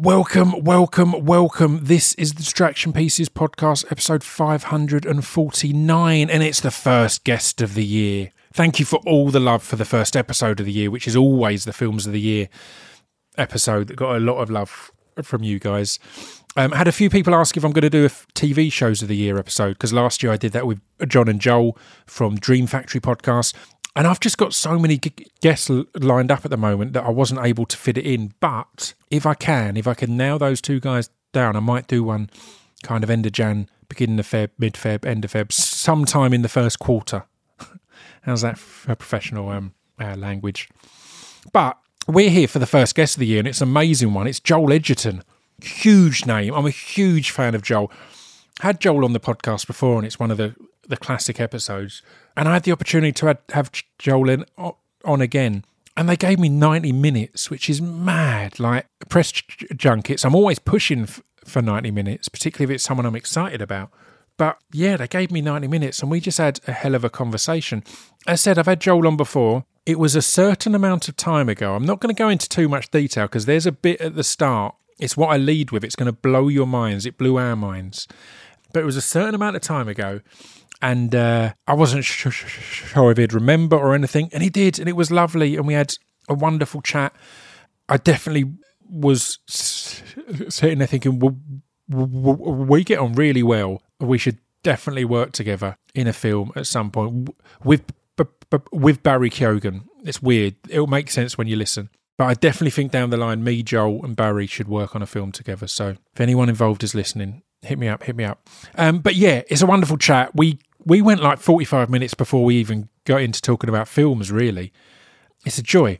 Welcome, welcome, welcome. This is the Distraction Pieces podcast, episode 549, and it's the first guest of the year. Thank you for all the love for the first episode of the year, which is always the Films of the Year episode that got a lot of love from you guys. Um, had a few people ask if I'm going to do a TV shows of the year episode because last year I did that with John and Joel from Dream Factory podcast. And I've just got so many guests lined up at the moment that I wasn't able to fit it in. But if I can, if I can nail those two guys down, I might do one kind of end of Jan, beginning of Feb, mid Feb, end of Feb, sometime in the first quarter. How's that for professional um, uh, language? But we're here for the first guest of the year, and it's an amazing one. It's Joel Edgerton. Huge name. I'm a huge fan of Joel. Had Joel on the podcast before, and it's one of the, the classic episodes. And I had the opportunity to have, Joel in, on again. And they gave me 90 minutes, which is mad. Like press junkets, I'm always pushing f- for 90 minutes, particularly if it's someone I'm excited about. But yeah, they gave me 90 minutes and we just had a hell of a conversation. As I said, I've had Joel on before. It was a certain amount of time ago. I'm not going to go into too much detail because there's a bit at the start. It's what I lead with. It's going to blow your minds. It blew our minds. But it was a certain amount of time ago. And uh, I wasn't sure if he'd remember or anything. And he did. And it was lovely. And we had a wonderful chat. I definitely was sitting there thinking, we get on really well. We should definitely work together in a film at some point with with Barry Keoghan. It's weird. It'll make sense when you listen. But I definitely think down the line, me, Joel, and Barry should work on a film together. So if anyone involved is listening, hit me up, hit me up. Um, but yeah, it's a wonderful chat. We we went like forty five minutes before we even got into talking about films. Really, it's a joy.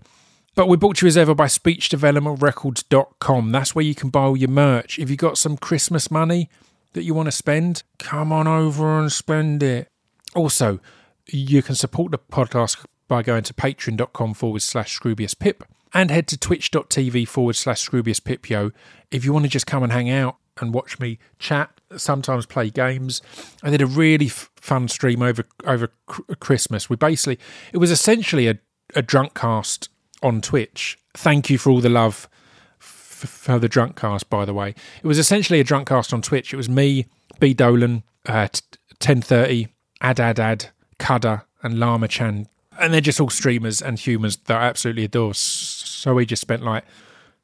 But we're brought to you as ever by speechdevelopmentrecords.com. That's where you can buy all your merch. If you've got some Christmas money that you want to spend, come on over and spend it. Also, you can support the podcast by going to patreon.com forward slash Scroobius Pip and head to twitch.tv forward slash Scroobius Pipio if you want to just come and hang out and watch me chat, sometimes play games. I did a really f- fun stream over over cr- Christmas. We basically, it was essentially a, a drunk cast on Twitch. Thank you for all the love f- for the drunk cast, by the way. It was essentially a drunk cast on Twitch. It was me, B Dolan, uh, t- 1030, Ad Ad Ad, Kudda, and Lama Chan. And they're just all streamers and humans that I absolutely adore. So we just spent like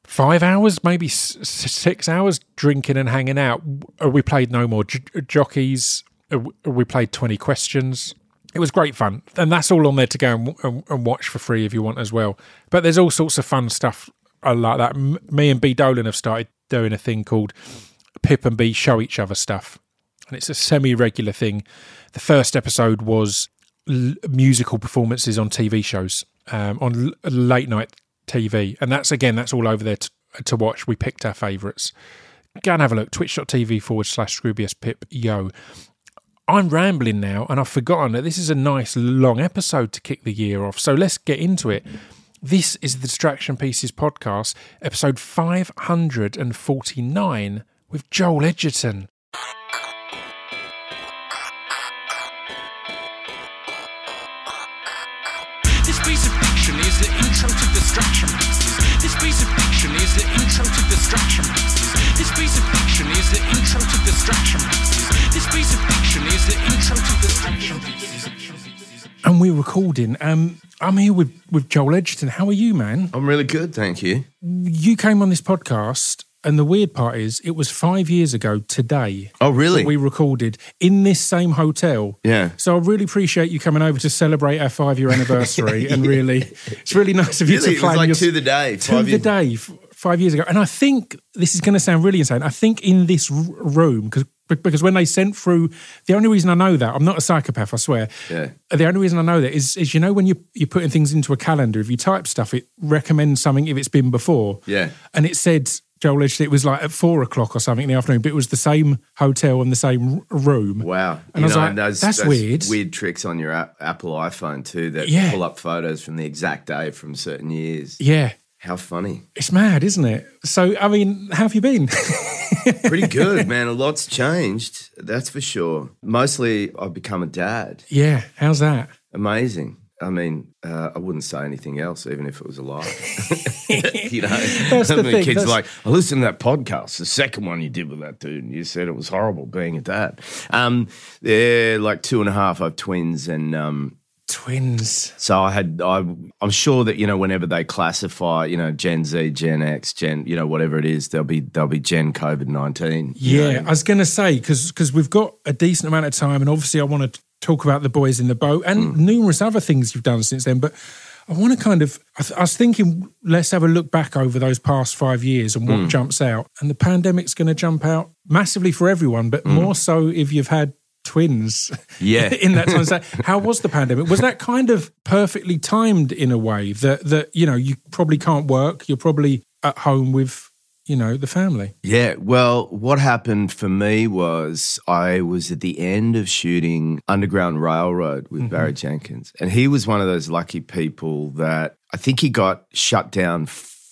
five hours, maybe six hours drinking and hanging out. Uh, We played no more j- jockeys. Uh, We played 20 questions. It was great fun. And that's all on there to go and, and, and watch for free if you want as well. But there's all sorts of fun stuff uh, like that. M- me and B Dolan have started doing a thing called Pip and B Show Each Other Stuff. And it's a semi regular thing. The first episode was l- musical performances on TV shows, um, on l- late night TV. And that's, again, that's all over there to, to watch. We picked our favourites. Go and have a look. Twitch.tv forward slash Scroobius Pip Yo. I'm rambling now, and I've forgotten that this is a nice long episode to kick the year off. So let's get into it. This is the Distraction Pieces podcast, episode 549 with Joel Edgerton. Is the intro to Distraction Pieces. This piece of fiction is the intro to Distraction Pieces. This piece of fiction is the intro to Distraction Pieces. And we're recording. Um, I'm here with, with Joel Edgerton. How are you, man? I'm really good, thank you. You came on this podcast, and the weird part is it was five years ago today. Oh, really? that we recorded in this same hotel. Yeah. So I really appreciate you coming over to celebrate our five year anniversary. And really, it's really nice of you Really, to it was like your, to the day. to five the day f- five years ago. And I think this is going to sound really insane. I think in this room, because because when they sent through, the only reason I know that I'm not a psychopath, I swear. Yeah. The only reason I know that is is you know when you you're putting things into a calendar, if you type stuff, it recommends something if it's been before. Yeah. And it said Joel Edgerton, it was like at four o'clock or something in the afternoon, but it was the same hotel and the same room. Wow. And I was like, that's weird. Weird tricks on your app- Apple iPhone too that Yeah. pull up photos from the exact day from certain years. Yeah. How funny. It's mad, isn't it? So, I mean, how have you been? Pretty good, man. A lot's changed, that's for sure. Mostly I've become a dad. yeah. How's that? Amazing. I mean, uh, I wouldn't say anything else, even if it was a lie. you know, That's the thing, kids that's- like, I listened to that podcast, the second one you did with that dude, and you said it was horrible being a dad. Um, they're like two and a half. I have twins, and um, Twins. so I had. I, I'm sure that you know, whenever they classify, you know, Gen Z, Gen X, Gen, you know, whatever it is, they'll be they'll be Gen COVID nineteen. Yeah, I was going to say because because we've got a decent amount of time, and obviously I want to talk about the boys in the boat and Hmm. numerous other things you've done since then. But I want to kind of, I, th- I was thinking, let's have a look back over those past five years and what jumps out. And the pandemic's going to jump out massively for everyone, but more so if you've had twins. Yeah. in that time so how was the pandemic was that kind of perfectly timed in a way that that you know you probably can't work you're probably at home with you know the family Yeah, well, what happened for me was I was at the end of shooting Underground Railroad with mm-hmm. Barry Jenkins, and he was one of those lucky people that I think he got shut down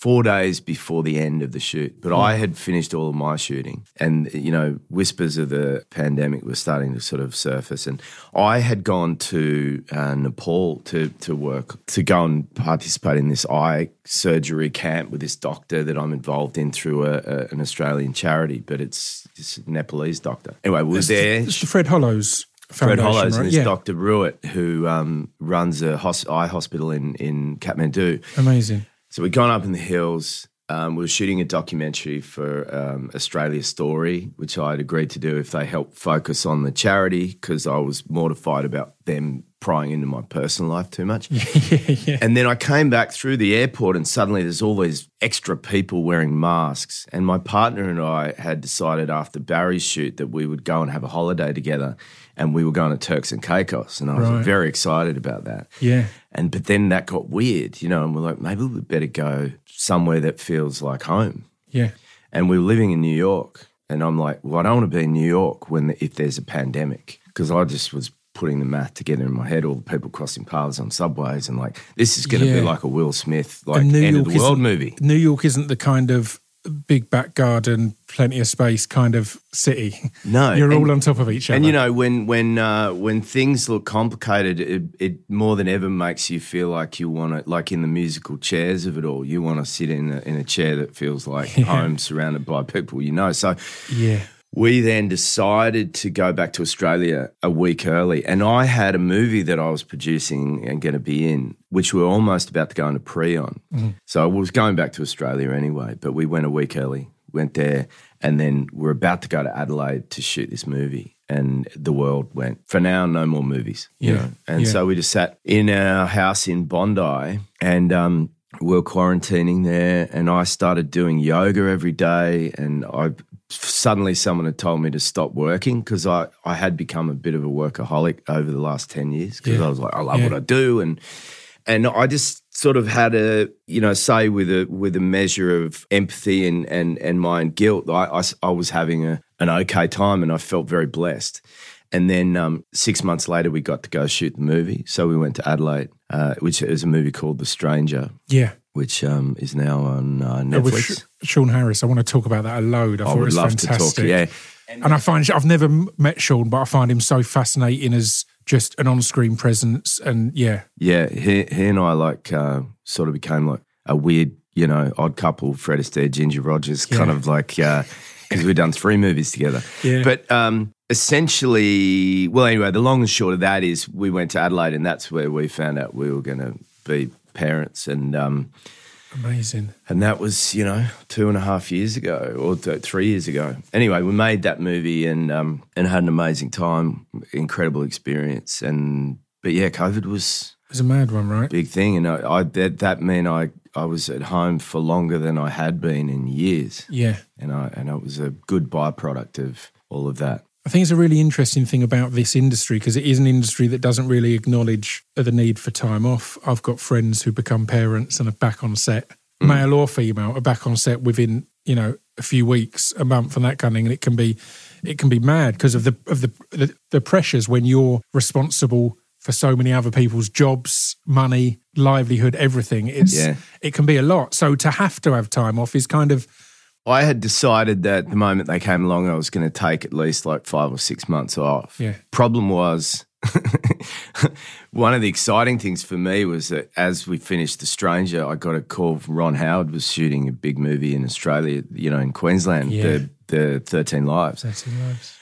four days before the end of the shoot. But I had finished all of my shooting, and you know, whispers of the pandemic were starting to sort of surface, and I had gone to uh, Nepal to to work to go and participate in this eye surgery camp with this doctor that I'm involved in through a, a, an Australian charity, but it's, it's a Nepalese doctor. Anyway, we were there. It's the Fred Hollows Fred Hollows right? and this yeah. Dr. Ruit, who um, runs a hos- eye hospital in, in Kathmandu. Amazing. So we'd gone up in the hills. Um, we were shooting a documentary for um, Australian Story, which I'd agreed to do if they helped focus on the charity because I was mortified about them prying into my personal life too much. And then I came back through the airport, and suddenly there's all these extra people wearing masks. And my partner and I had decided after Barry's shoot that we would go and have a holiday together, and we were going to Turks and Caicos, and I was Right. very excited about that. Yeah. And but then that got weird, you know, and we're like, maybe we better go somewhere that feels like home. Yeah. And we were living in New York, and I'm like, well, I don't want to be in New York when if there's a pandemic because I just was putting the math together in my head, all the people crossing paths on subways, and like this is going to Yeah. be like a Will Smith like end York of the world movie. New York isn't the kind of big back garden, plenty of space kind of city. No, You're and- all on top of each other. And you know, when when uh, when things look complicated, it, it more than ever makes you feel like you want to, like in the musical chairs of it all, you want to sit in a, in a chair that feels like home, surrounded by people you know. So Yeah. We then decided to go back to Australia a week early, and I had a movie that I was producing and going to be in, which we were almost about to go into pre on. So I was going back to Australia anyway, but we went a week early, went there, and then we're about to go to Adelaide to shoot this movie. And the world went for now, no more movies. You Yeah, know? and yeah. so we just sat in our house in Bondi, and um, we were quarantining there, and I started doing yoga every day, and I suddenly someone had told me to stop working because I, I had become a bit of a workaholic over the last 10 years because Yeah. I was like, I love Yeah. what I do. And, and I just sort of had a, you know, say with a, with a measure of empathy and, and, and mind guilt, I I was having a, an okay time and I felt very blessed. And then um, six months later, we got to go shoot the movie. So we went to Adelaide, uh, which is a movie called The Stranger, Yeah. Which um, is now on uh, Uh, With Netflix. Sh- Sean Harris, I want to talk about that a load. I, I thought it would was love fantastic. to talk. Yeah, And I find I've never met Sean, but I find him so fascinating as just an on-screen presence. And yeah, Yeah, he, he and I like uh, sort of became like a weird, you know, odd couple. Fred Astaire, Ginger Rogers, kind of like because we've done three movies together. Yeah. But um, essentially, well, anyway, the long and short of that is we went to Adelaide, and that's where we found out we were going to be parents, and um, amazing. and that was you know two and a half years ago or th- three years ago. Anyway, we made that movie and um, and had an amazing time, incredible experience, and but yeah, COVID was It was a mad one, right? big thing, and I, I that that meant I I was at home for longer than I had been in years, Yeah. and I and it was a good byproduct of all of that. I think it's a really interesting thing about this industry because it is an industry that doesn't really acknowledge the need for time off. I've got friends who become parents and are back on set, hmm. male or female, are back on set within you know a few weeks, a month, and that kind of thing. And it can be it can be mad because of the of the, the the pressures when you're responsible for so many other people's jobs, money, livelihood, everything. It's Yeah. it can be a lot. So to have to have time off is kind of I had decided that the moment they came along, I was going to take at least like five or six months off. Yeah. Problem was, one of the exciting things for me was that as we finished The Stranger, I got a call from Ron Howard was shooting a big movie in Australia, you know, in Queensland, Yeah. the the Thirteen Lives. That's in lives.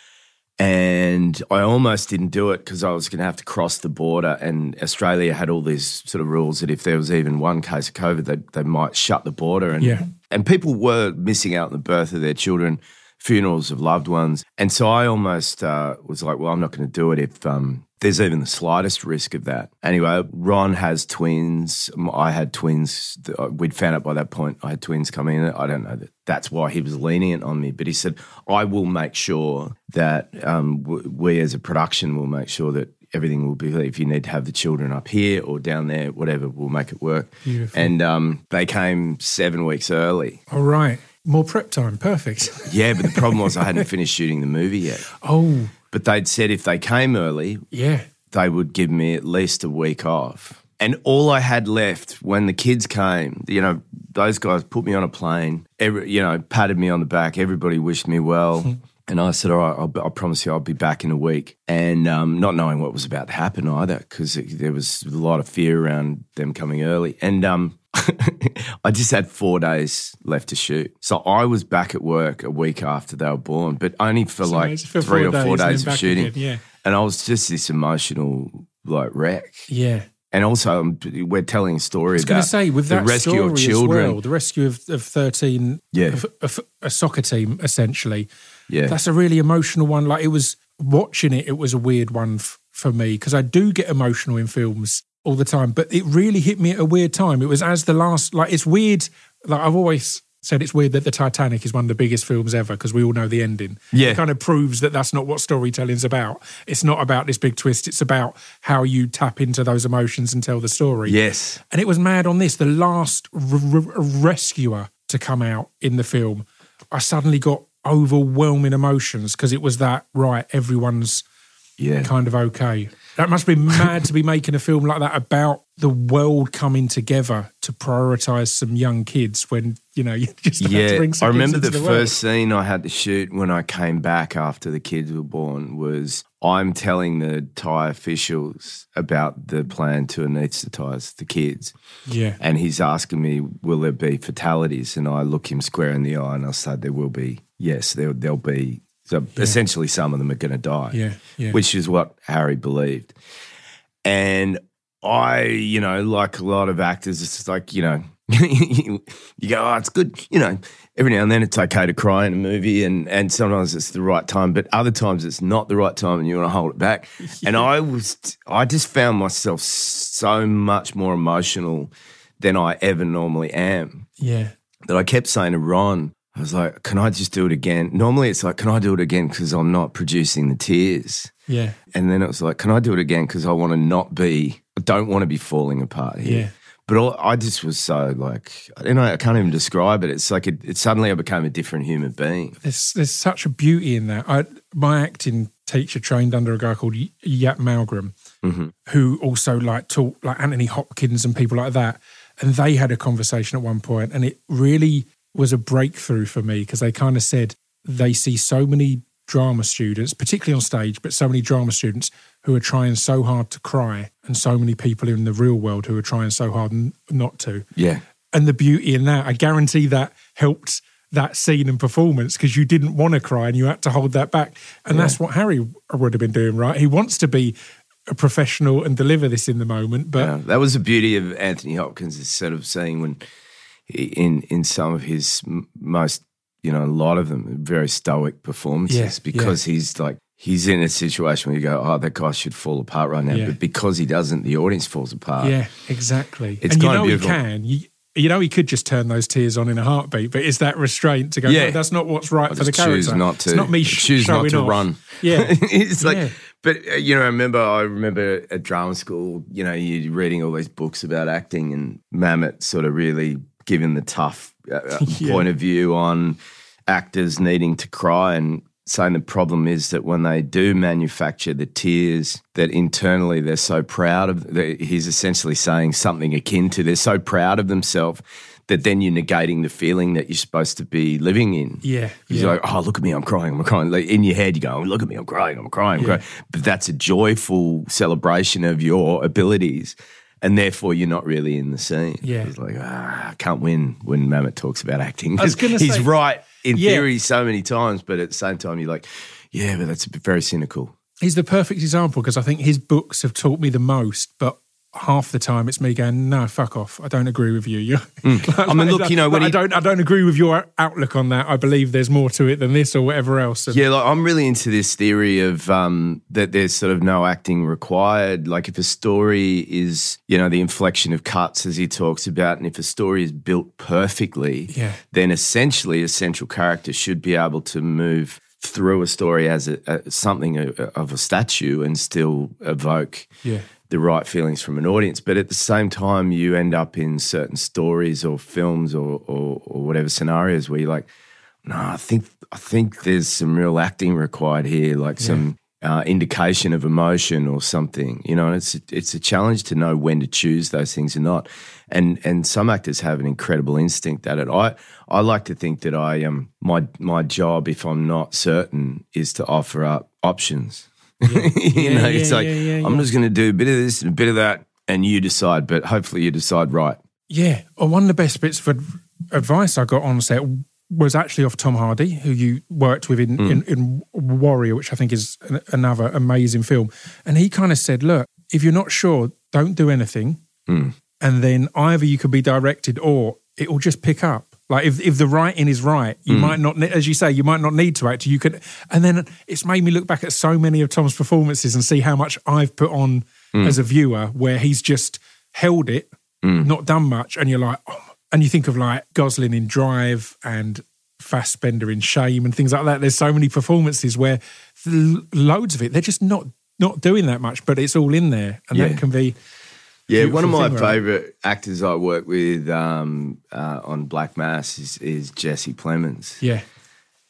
And I almost didn't do it because I was going to have to cross the border. And Australia had all these sort of rules that if there was even one case of COVID, they, they might shut the border. And, Yeah. and people were missing out on the birth of their children, funerals of loved ones. And so I almost uh, was like, well, I'm not going to do it if um, there's even the slightest risk of that. Anyway, Ron has twins. I had twins. We'd found out by that point I had twins coming in. I don't know that that's why he was lenient on me, but he said, I will make sure that um, we as a production will make sure that everything will be, if you need to have the children up here or down there, whatever, we'll make it work. Beautiful. And um, they came seven weeks early. All right. More prep time. Perfect. Yeah, but the problem was I hadn't finished shooting the movie yet. Oh, But they'd said if they came early, yeah. they would give me at least a week off. And all I had left when the kids came, you know, those guys put me on a plane, every, you know, patted me on the back. Everybody wished me well. and I said, all right, I'll, I promise you I'll be back in a week. And um, not knowing what was about to happen either, because there was a lot of fear around them coming early. And um, I just had four days left to shoot. So I was back at work a week after they were born, but only for like for three or four days of shooting. again, yeah. And I was just this emotional like wreck. Yeah. And also, um, we're telling a story I was going about to say with the that rescue of children. well, the rescue of, of thirteen, Yeah. a soccer team essentially. Yeah. that's a really emotional one. Like it was watching it, it was a weird one f- for me because I do get emotional in films all the time, but it really hit me at a weird time. It was as the last, like it's weird. Like I've always said, it's weird that the Titanic is one of the biggest films ever because we all know the ending. Yeah. it kind of proves that that's not what storytelling's about. It's not about this big twist. It's about how you tap into those emotions and tell the story. Yes. And it was mad on this, the last r- r- rescuer to come out in the film. I suddenly got overwhelming emotions because it was that, right, everyone's Yeah. kind of okay. That must be mad to be making a film like that about the world coming together to prioritize some young kids when, you know, you just Yeah. bring some I remember the, world. first scene I had to shoot when I came back after the kids were born was I'm telling the Thai officials about the plan to anaesthetize the kids. Yeah. And he's asking me, will there be fatalities? And I look him square in the eye and I say, there will be. Yes, there, there'll be. So essentially, some of them are going to die. Yeah, yeah. Which is what Harry believed. And I, you know, like a lot of actors, it's just like, you know, you go, oh, it's good. You know, every now and then it's okay to cry in a movie, and, and sometimes it's the right time, but other times it's not the right time and you want to hold it back. And I was, I just found myself so much more emotional than I ever normally am Yeah. that I kept saying to Ron, I was like, can I just do it again? Normally it's like, can I do it again because I'm not producing the tears? Yeah. And then it was like, can I do it again because I want to not be, I don't want to be falling apart here. Yeah. But all, I just was so like, you know, I can't even describe it. It's like it, it suddenly I became a different human being. There's there's such a beauty in that. I my acting teacher trained under a guy called Yap Malgram, mm-hmm. who also like taught like Anthony Hopkins and people like that. And they had a conversation at one point, and it really was a breakthrough for me because they kind of said they see so many drama students, particularly on stage, but so many drama students who are trying so hard to cry, and so many people in the real world who are trying so hard n- not to Yeah. and the beauty in that. I guarantee that helped that scene and performance because you didn't want to cry and you had to hold that back. And that's what Harry would have been doing, right? He wants to be a professional and deliver this in the moment, but Yeah, that was the beauty of Anthony Hopkins is sort of seeing when he- in in some of his most you know a lot of them very stoic performances Yeah, because he's like he's in a situation where you go oh that guy should fall apart right now Yeah. but because he doesn't the audience falls apart yeah, exactly. It's and you know he can. You, you know he could just turn those tears on in a heartbeat, but is that restraint to go. Yeah. No, that's not what's right I for the just choose character. not to It's not me sh- choose not to off. run Yeah, it's like Yeah. but uh, you know I remember I remember at drama school you know you're reading all these books about acting and Mamet sort of really giving the tough uh, uh, Yeah. point of view on actors needing to cry and saying the problem is that when they do manufacture the tears that internally they're so proud of he's essentially saying something akin to they're so proud of themselves that then you're negating the feeling that you're supposed to be living in. Yeah, You're yeah. like, oh, look at me, I'm crying, I'm crying. Like in your head, you go, oh, look at me, I'm crying, I'm crying, I'm crying. But that's a joyful celebration of your abilities. And therefore, you're not really in the scene. Yeah. It's like, ah, I can't win when Mamet talks about acting. I was gonna He's say- right in Yeah. theory so many times, but at the same time, you're like, yeah, but that's very cynical. He's the perfect example because I think his books have taught me the most, but half the time it's me going, "No, fuck off. I don't agree with you." You're, Mm. I mean, look, you know, when I he- don't, I don't agree with your outlook on that. I believe there's more to it than this or whatever else. And- Yeah, like I'm really into this theory of um, that there's sort of no acting required. Like if a story is, you know, the inflection of cuts as he talks about, and if a story is built perfectly, Yeah. then essentially a central character should be able to move through a story as a, a, something of a statue and still evoke Yeah. The right feelings from an audience. But at the same time, you end up in certain stories or films or, or, or whatever scenarios where you're like, no, I think I think there's some real acting required here, like some uh, indication of emotion or something. You know, and it's it's a challenge to know when to choose those things or not. And and some actors have an incredible instinct at it. I I like to think that I um my my job, if I'm not certain, is to offer up options. you Yeah, know, yeah, it's like yeah, yeah, I'm yeah. just going to do a bit of this and a bit of that, and you decide. But hopefully, you decide right. Yeah. Well, one of the best bits of advice I got on set was actually off Tom Hardy, who you worked with in, hmm. in, in Warrior, which I think is an, another amazing film. And he kind of said, look, if you're not sure, don't do anything. Hmm. And then either you could be directed or it will just pick up. Like if, if the writing is right, you hmm. might not, as you say, you might not need to act. You could, and then it's made me look back at so many of Tom's performances and see how much I've put on hmm. as a viewer, where he's just held it, hmm. not done much, and you're like, oh, and you think of like Gosling in Drive and Fassbender in Shame and things like that. There's so many performances where loads of it they're just not not doing that much, but it's all in there, and Yeah. that can be Yeah, one of my thing, right? favorite actors I work with um, uh, on Black Mass is, is Jesse Plemons. yeah,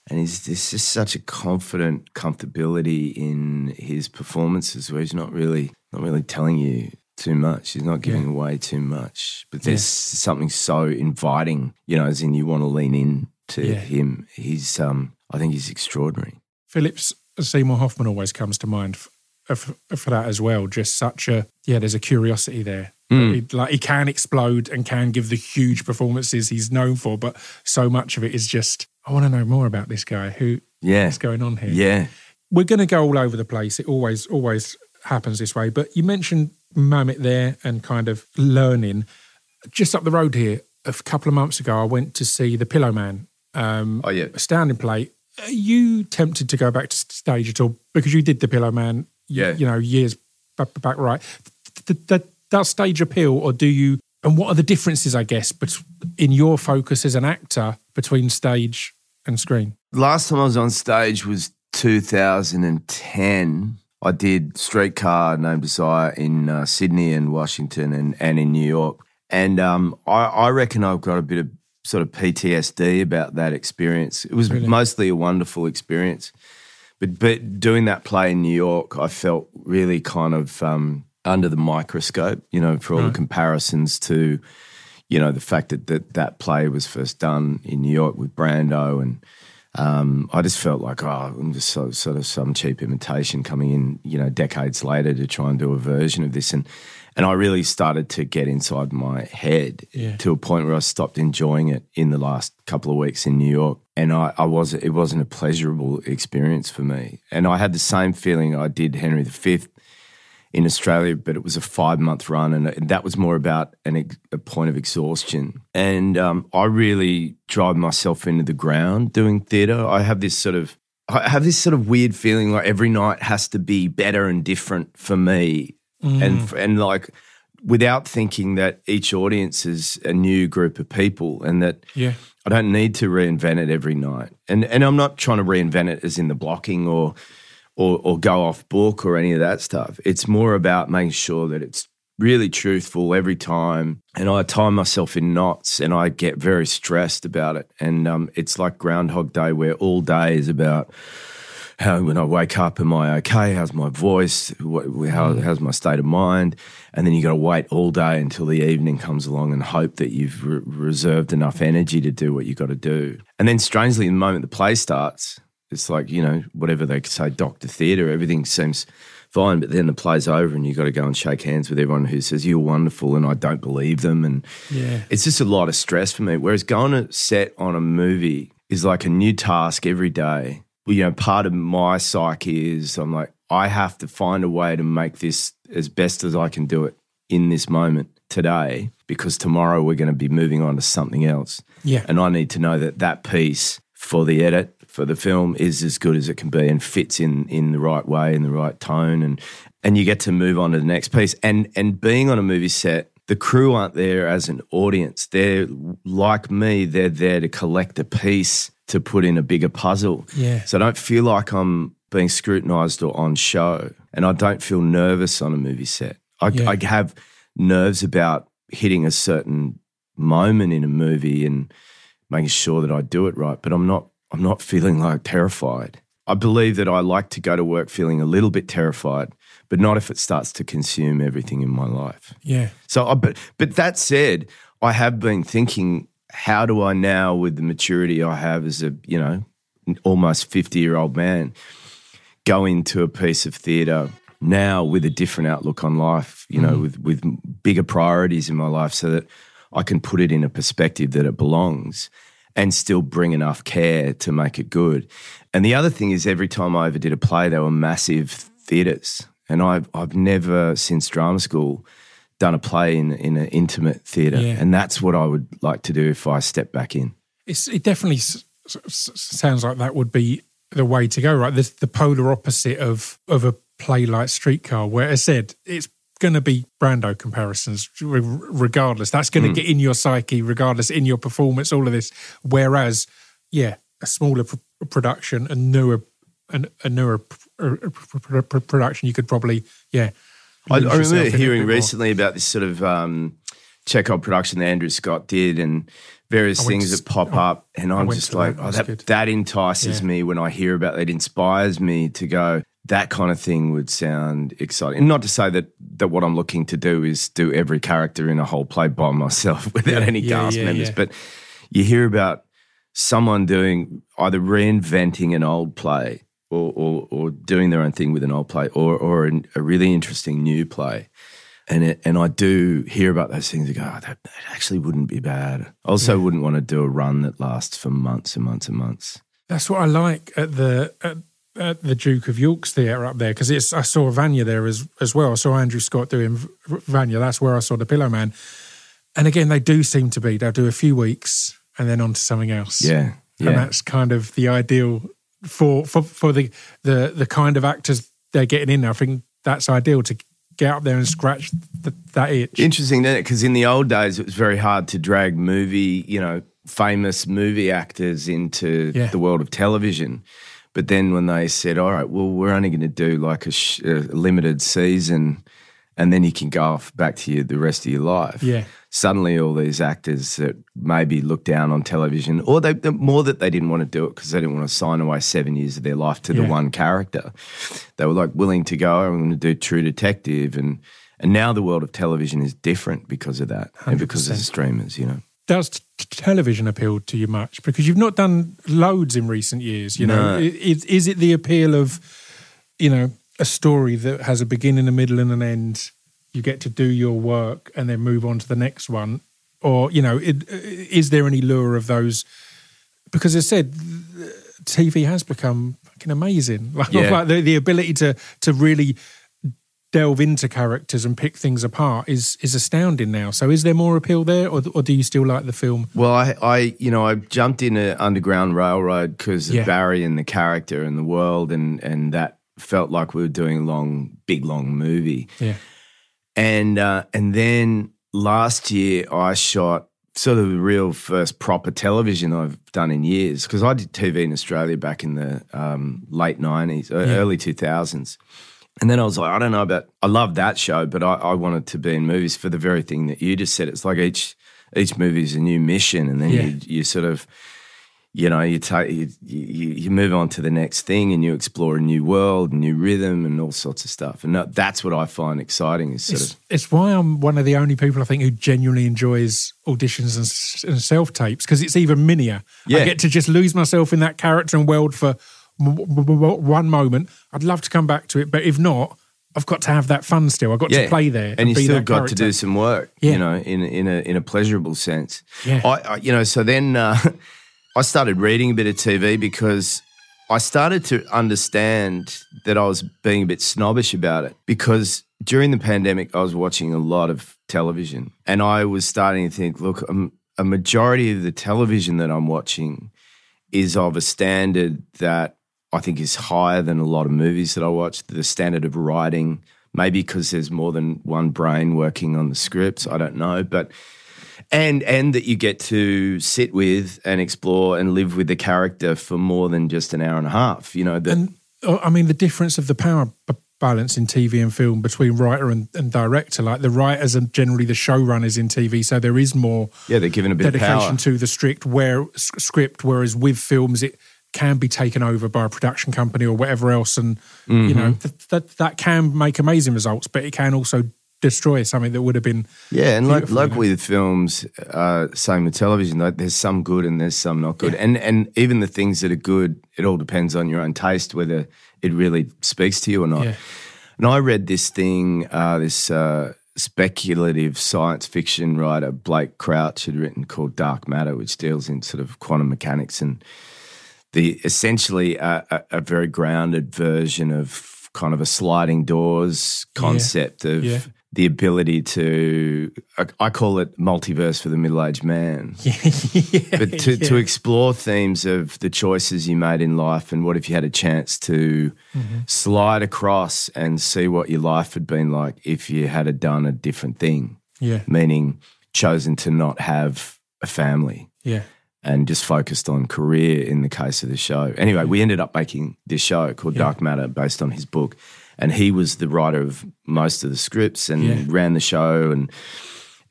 And he's there's just such a confident comfortability in his performances where he's not really not really telling you too much. He's not giving Yeah. away too much. But there's something so inviting, you know, as in you want to lean in to Yeah. him. He's um I think he's extraordinary. Philip Seymour Hoffman always comes to mind for that as well. Just such a yeah, there's a curiosity there. Hmm. He, like he can explode and can give the huge performances he's known for, but so much of it is just I want to know more about this guy. Who Yeah. what's going on here? Yeah. we're going to go all over the place. It always always happens this way. But you mentioned Mamet there and kind of learning. Just up the road here, a couple of months ago, I went to see The Pillowman. Um, Oh yeah. Astounding play. Are you tempted to go back to stage at all because you did The Pillowman? Y- Yeah. You know, years back, back right. Th- th- Does stage appeal, or do you? And what are the differences, I guess, but in your focus as an actor between stage and screen? Last time I was on stage was 2010. I did Streetcar Named Desire in uh, Sydney and Washington and, and in New York. And um, I, I reckon I've got a bit of sort of PTSD about that experience. It was mostly a wonderful experience. But, but doing that play in New York, I felt really kind of um, under the microscope, you know, for all the comparisons to, you know, the fact that, that that play was first done in New York with Brando and um, I just felt like, oh, I'm just so, sort of some cheap imitation coming in, you know, decades later to try and do a version of this. And, and I really started to get inside my head Yeah. to a point where I stopped enjoying it in the last couple of weeks in New York. And I, I was it wasn't a pleasurable experience for me. And I had the same feeling I did Henry V in Australia, but it was a five month run, and that was more about an, a point of exhaustion. And um, I really drive myself into the ground doing theatre. I have this sort of I have this sort of weird feeling like every night has to be better and different for me, and and like without thinking that each audience is a new group of people, and that Yeah. I don't need to reinvent it every night. And and I'm not trying to reinvent it as in the blocking or or or go off book or any of that stuff. It's more about making sure that it's really truthful every time. And I tie myself in knots and I get very stressed about it. And um, it's like Groundhog Day where all day is about how when I wake up, am I okay? How's my voice? How, mm. how's my state of mind? And then you got to wait all day until the evening comes along and hope that you've re- reserved enough energy to do what you got to do. And then, strangely, the moment the play starts, it's like you know whatever they say, Doctor Theatre. Everything seems fine, but then the play's over and you got to go and shake hands with everyone who says you're wonderful, and I don't believe them, and Yeah. it's just a lot of stress for me. Whereas going to set on a movie is like a new task every day. Well, you know, part of my psyche is I'm like, I have to find a way to make this as best as I can do it in this moment today, because tomorrow we're going to be moving on to something else. Yeah. And I need to know that that piece for the edit, for the film, is as good as it can be and fits in in the right way, in the right tone, and and you get to move on to the next piece. And and being on a movie set, the crew aren't there as an audience. They're like me. They're there to collect a piece to put in a bigger puzzle. Yeah. So I don't feel like I'm being scrutinized or on show, and I don't feel nervous on a movie set. I, Yeah. I have nerves about hitting a certain moment in a movie and making sure that I do it right, but I'm not. I'm not feeling like terrified. I believe that I like to go to work feeling a little bit terrified, but not if it starts to consume everything in my life. Yeah. So, I, but but that said, I have been thinking, how do I now, with the maturity I have as a you know almost fifty year old man, go into a piece of theatre now with a different outlook on life, you know, mm. with with bigger priorities in my life, so that I can put it in a perspective that it belongs. And still bring enough care to make it good. And the other thing is, every time I ever did a play, they were massive theatres, and I've I've never since drama school done a play in in an intimate theatre, Yeah. and that's what I would like to do if I step back in. It's, it definitely s- s- sounds like that would be the way to go, right? This, the polar opposite of of a play like Streetcar, where I said it's going to be Brando comparisons, re- regardless. That's going to mm. get in your psyche, regardless, in your performance, all of this. Whereas, yeah, a smaller pr- production, a newer, an, a newer pr- pr- pr- pr- production, you could probably, yeah. I, I remember hearing recently about this sort of um, Chekhov production that Andrew Scott did, and various things to that pop oh, up, and I'm just like, that. oh, that that entices Yeah. me when I hear about. It inspires me to go. That kind of thing would sound exciting. And not to say that that what I'm looking to do is do every character in a whole play by myself without Yeah, any yeah, cast members, but you hear about someone doing either reinventing an old play or, or, or doing their own thing with an old play or, or an, a really interesting new play. And it, and I do hear about those things. and go, oh, that, that actually wouldn't be bad. I also wouldn't want to do a run that lasts for months and months and months. That's what I like at the at, at the Duke of York's theatre up there because it's. I saw Vanya there as as well. I saw Andrew Scott doing Vanya. That's where I saw the Pillowman. And again, they do seem to be. They'll do a few weeks and then on to something else. Yeah, and that's kind of the ideal for for for the the the kind of actors they're getting in. I think that's ideal to get up there and scratch th that itch. Interesting, isn't it? Because in the old days, it was very hard to drag movie, you know, famous movie actors into Yeah. the world of television. But then when they said, all right, well, we're only going to do like a, sh- a limited season and then you can go off back to your, the rest of your life. Yeah. Suddenly, all these actors that maybe look down on television, or they, the more that they didn't want to do it because they didn't want to sign away seven years of their life to the one character, they were like willing to go. I'm going to do True Detective, and and now the world of television is different because of that, and because of the streamers. You know, does t- television appeal to you much? Because you've not done loads in recent years. You know, No. I- is, is it the appeal of, you know, a story that has a beginning, a middle, and an end? You get to do your work and then move on to the next one, or you know, it, is there any lure of those? Because as I said, TV has become fucking amazing. Like, Yeah. like the, the ability to to really delve into characters and pick things apart is is astounding now. So is there more appeal there, or, or do you still like the film? Well, I, I you know, I jumped in an underground railroad because of Barry and the character and the world, and and that felt like we were doing a long, big, long movie. Yeah, And uh, and then last year I shot sort of the real first proper television I've done in years because I did TV in Australia back in the um, late nineties, early two thousands. And then I was like, I don't know about. I love that show, but I, I wanted to be in movies for the very thing that you just said. It's like each each movie is a new mission, and then Yeah. you you sort of you know, you take you, you you move on to the next thing, and you explore a new world, new rhythm, and all sorts of stuff. And that's what I find exciting. Is sort It's, of it's why I'm one of the only people I think who genuinely enjoys auditions and, and self tapes because it's even minier. I get to just lose myself in that character and world for one moment. I'd love to come back to it, but if not, I've got to have that fun still. I've got to play there, and you be still that got character. to do some work. Yeah. You know, in in a in a pleasurable sense. Yeah. I, I you know, so then uh, I started reading a bit of TV because I started to understand that I was being a bit snobbish about it because during the pandemic I was watching a lot of television and I was starting to think, look, um, a majority of the television that I'm watching is of a standard that I think is higher than a lot of movies that I watch. The standard of writing, maybe because there's more than one brain working on the scripts. I don't know, but and and that you get to sit with and explore and live with the character for more than just an hour and a half. You know, that And uh, I mean, the difference of the power b- balance in TV and film between writer and, and director, like the writers are generally the showrunners in TV, so there is more yeah, they're given a bit of dedication power. to the strict where s- script. Whereas with films, it can be taken over by a production company or whatever else, and you know Mm-hmm. th- that that can make amazing results, but it can also destroy something that would have been. Yeah, and like like yeah. with films, uh, same with television. Like there's some good and there's some not good, and and even the things that are good, it all depends on your own taste whether it really speaks to you or not. Yeah. And I read this thing, uh, this uh, speculative science fiction writer Blake Crouch had written called Dark Matter, which deals in sort of quantum mechanics and the essentially a, a, a very grounded version of kind of a sliding doors concept of Yeah. The ability to I, I call it multiverse for the middle-aged man. But to, to explore themes of the choices you made in life and what if you had a chance to Mm-hmm. slide across and see what your life had been like if you had a done a different thing. Yeah, meaning chosen to not have a family. Yeah, and just focused on career in the case of the show. Anyway, we ended up making this show called Dark Matter based on his book. And he was the writer of most of the scripts and Yeah. ran the show and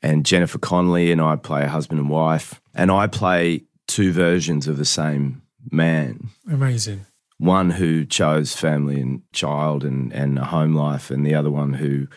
and Jennifer Connelly and I play a husband and wife. And I play two versions of the same man. amazing. One who chose family and child and, and a home life, and the other one who,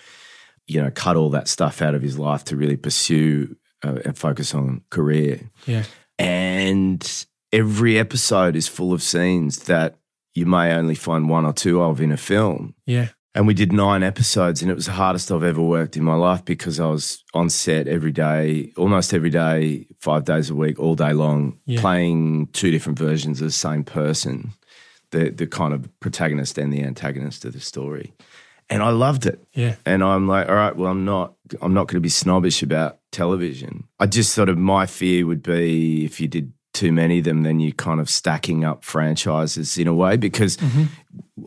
you know, cut all that stuff out of his life to really pursue uh, and focus on career Yeah, and every episode is full of scenes that you may only find one or two of in a film. yeah, And we did nine episodes, and it was the hardest I've ever worked in my life because I was on set every day, almost every day, five days a week, all day long, Yeah. playing two different versions of the same person, the the kind of protagonist and the antagonist of the story. And I loved it. yeah. And I'm like, all right, well, I'm not, I'm not going to be snobbish about television. I just sort of, my fear would be if you did too many of them, then you're kind of stacking up franchises in a way because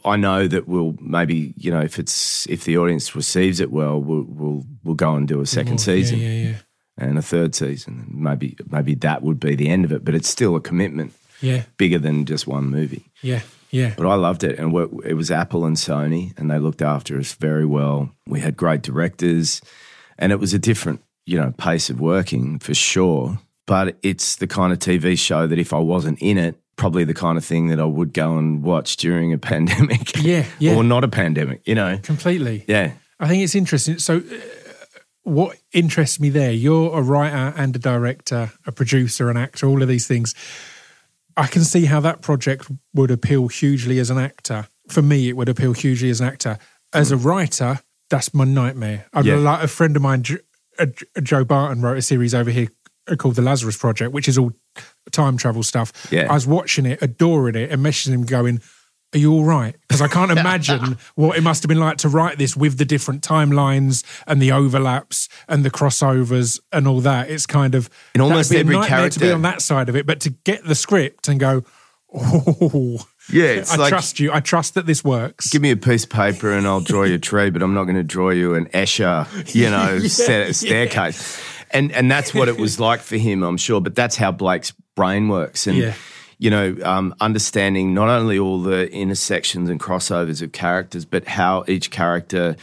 I know that we'll maybe, you know, if it's, if the audience receives it well, we'll, we'll, we'll go and do a second season Yeah, yeah, yeah. and a third season. And maybe, maybe that would be the end of it, but it's still a commitment Yeah, bigger than just one movie. yeah, yeah. But I loved it, and it was Apple and Sony, and they looked after us very well. We had great directors, and it was a different, you know, pace of working for sure. But it's the kind of TV show that if I wasn't in it, probably the kind of thing that I would go and watch during a pandemic, Yeah, yeah. or not a pandemic, you know. Completely. Yeah, I think it's interesting. So, uh, what interests me there, you're a writer and a director, a producer, an actor, all of these things. I can see how that project would appeal hugely as an actor. For me, it would appeal hugely as an actor. As a writer, that's my nightmare. I Yeah. like a friend of mine, uh, Joe Barton, wrote a series over here called The Lazarus Project, which is all time travel stuff. Yeah. I was watching it, adoring it, and messaging him, going, "Are you all right?" Because I can't imagine what it must have been like to write this with the different timelines and the overlaps and the crossovers and all that. It's kind of In almost every nightmare to be on that side of it, but to get the script and go, "Oh, yeah. It's I like trust you. I trust that this works." give me a piece of paper and I'll draw you a tree, but I'm not going to draw you an Escher, you know, sta- staircase. And and that's what it was like for him, I'm sure. But that's how Blake's brain works. And Yeah. you know, um, understanding not only all the intersections and crossovers of characters, but how each character.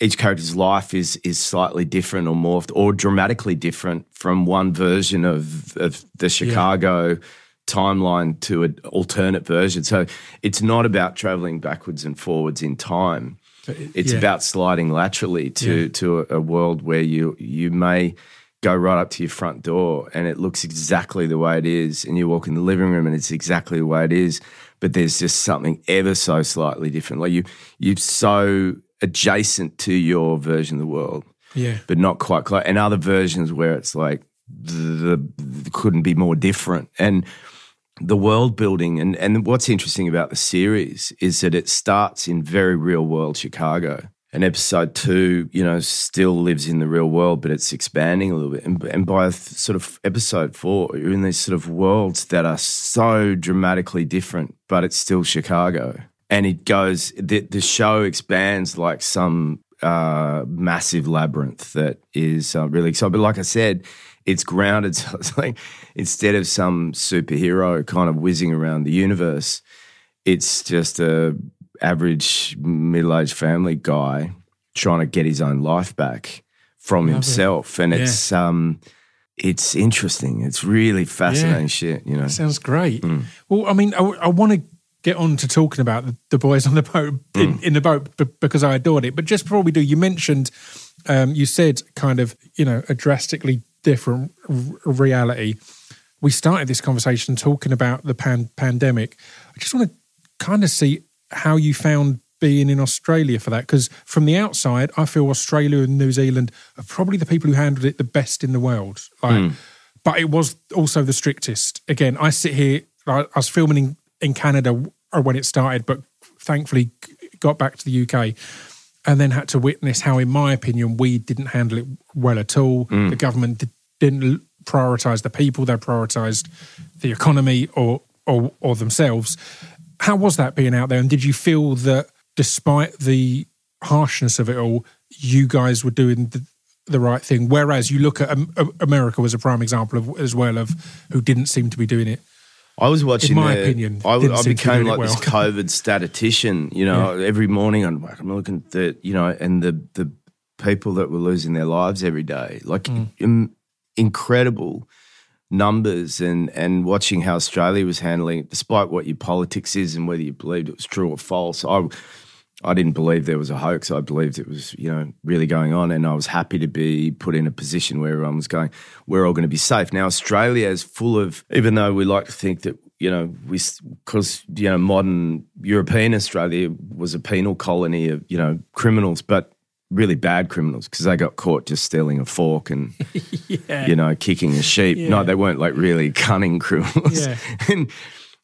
Each character's life is is slightly different or morphed or dramatically different from one version of, of the Chicago timeline to an alternate version. So it's not about traveling backwards and forwards in time. It's yeah. about sliding laterally to Yeah. to a, a world where you you may go right up to your front door and it looks exactly the way it is, and you walk in the living room and it's exactly the way it is, but there's just something ever so slightly different. Like you you're so adjacent to your version of the world Yeah. but not quite close. And other versions where it's like the, the couldn't be more different. And the world building and and what's interesting about the series is that it starts in very real world Chicago. And episode two, you know, still lives in the real world, but it's expanding a little bit. And, and by sort of episode four, you're in these sort of worlds that are so dramatically different, but it's still Chicago. And it goes, the, the show expands like some uh, massive labyrinth that is uh, really exciting. But like I said, it's grounded. So it's like instead of some superhero kind of whizzing around the universe, it's just a average middle-aged family guy trying to get his own life back from himself, and Yeah. it's um, it's interesting. It's really fascinating Yeah. shit. You know, Sounds great. Mm. Well, I mean, I, want to get on to talking about the, the boys on the boat in, Mm. in the boat b- because I adored it. But just before we do, you mentioned, um, you said kind of, you know, a drastically different r- reality. We started this conversation talking about the pan- pandemic. I just want to kind of see how you found being in Australia for that because from the outside, I feel Australia and New Zealand are probably the people who handled it the best in the world. Like, hmm. but it was also the strictest. Again, I sit here. I, I was filming in, in Canada uh, when it started, but thankfully got back to the UK and then had to witness how, in my opinion, we didn't handle it well at all. Hmm. The government di- didn't prioritize the people; they prioritized the economy or or, or themselves. How was that being out there? And did you feel that, despite the harshness of it all, you guys were doing the, the right thing? Whereas you look at America was a prime example of as well of who didn't seem to be doing it. I was watching. In my the- opinion, I, I became like this. COVID statistician. You know, every morning I'm, like, I'm looking at the, you know, and the the people that were losing their lives every day, like Mm. Incredible numbers, and and watching how Australia was handling it, despite what your politics is and whether you believed it was true or false. I I didn't believe there was a hoax. I believed it was, you know, really going on, and I was happy to be put in a position where everyone was going, we're all going to be safe. Now, Australia is full of, even though we like to think that, you know, we because you know, modern European Australia was a penal colony of, you know, criminals, but really bad criminals because they got caught just stealing a fork and you know kicking a sheep. Yeah. No, they weren't like really cunning criminals. Yeah. and,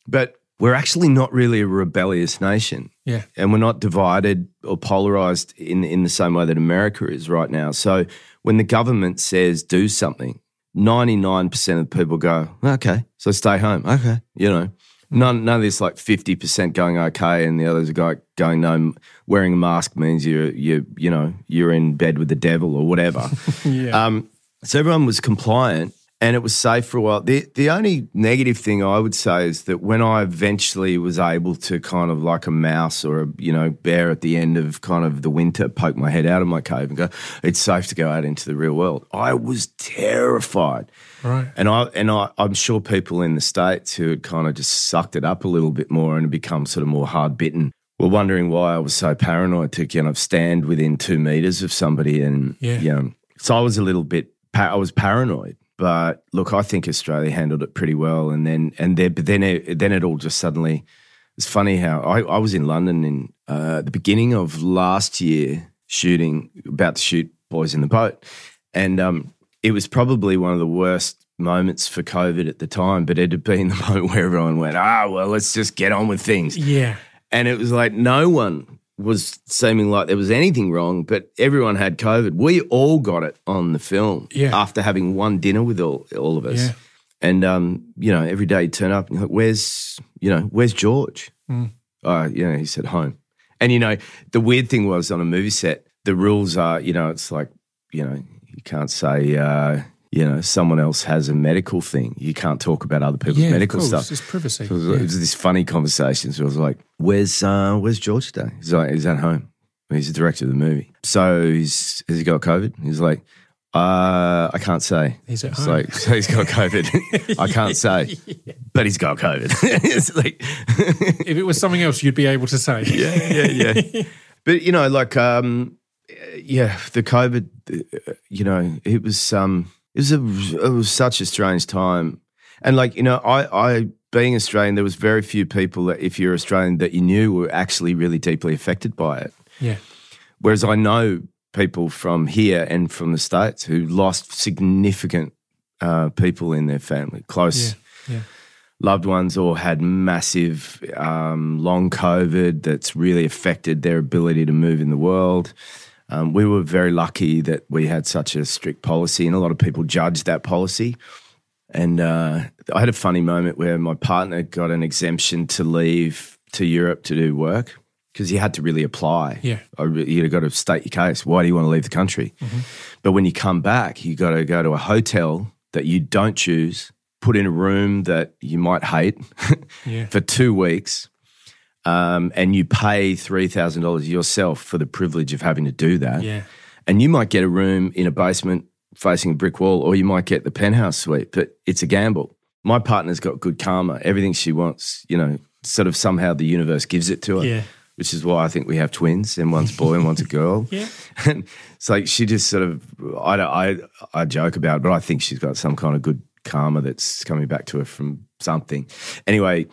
but we're actually not really a rebellious nation Yeah. and we're not divided or polarized in in the same way that America is right now. So when the government says do something, ninety nine percent of people go okay, so stay home. Okay, you know, none none of this like fifty percent going okay, and the others are go- going no. Wearing a mask means you're you you know you're in bed with the devil or whatever. Yeah. Um, so everyone was compliant and it was safe for a while. The the only negative thing I would say is that when I eventually was able to kind of like a mouse or a you know bear at the end of kind of the winter poke my head out of my cave and go, it's safe to go out into the real world. I was terrified. Right. And I and I, I'm sure people in the states who had kind of just sucked it up a little bit more and become sort of more hard bitten were wondering why I was so paranoid to kind of stand within two meters of somebody and Yeah. you know. So I was a little bit I was paranoid. But look, I think Australia handled it pretty well, and then and there, but then it, then it all just suddenly. It's funny how I, I was in London in uh, the beginning of last year shooting, about to shoot Boys in the Boat, and um, it was probably one of the worst moments for COVID at the time. But it had been the moment where everyone went, "Ah, well, let's just get on with things." Yeah. And it was like no one was seeming like there was anything wrong, but everyone had COVID. We all got it on the film Yeah. after having one dinner with all, all of us. Yeah. And, um, you know, every day you turn up and you're like, where's, you know, where's George? Mm. Uh, you know, he said home. And, you know, the weird thing was on a movie set, the rules are, you know, it's like, you know, you can't say, uh, you know, someone else has a medical thing. You can't talk about other people's Yeah. medical stuff. It's privacy. So it was, Yeah. it was this funny conversation. So I was like, "Where's uh, Where's George today?" He's like, "He's at home. He's the director of the movie." So he's has he got COVID? He's like, Uh, I can't say. He's at home. like so he's got COVID. I can't say, but he's got COVID. it's like, If it was something else, you'd be able to say. yeah, yeah, yeah. But you know, like, um, yeah, the COVID. uh, You know, it was um, it was a it was such a strange time, and like you know, I I being Australian, there was very few people that if you're Australian that you knew were actually really deeply affected by it. Yeah. Whereas I know people from here and from the states who lost significant uh, people in their family, close Yeah. Yeah. loved ones, or had massive um, long COVID that's really affected their ability to move in the world. Um, we were very lucky that we had such a strict policy, and a lot of people judged that policy. And uh, I had a funny moment where my partner got an exemption to leave to Europe to do work because you had to really apply. Yeah. You got to state your case. Why do you want to leave the country? But when you come back, you got to go to a hotel that you don't choose, put in a room that you might hate Yeah. for two weeks, um, and you pay three thousand dollars yourself for the privilege of having to do that. Yeah. And you might get a room in a basement facing a brick wall, or you might get the penthouse suite, but it's a gamble. My partner's got good karma. Everything she wants, you know, sort of somehow the universe gives it to her. Yeah. Which is why I think we have twins, and one's a boy and one's a girl. Yeah. And it's like she just sort of I, I I joke about it, but I think she's got some kind of good karma that's coming back to her from something. Anyway,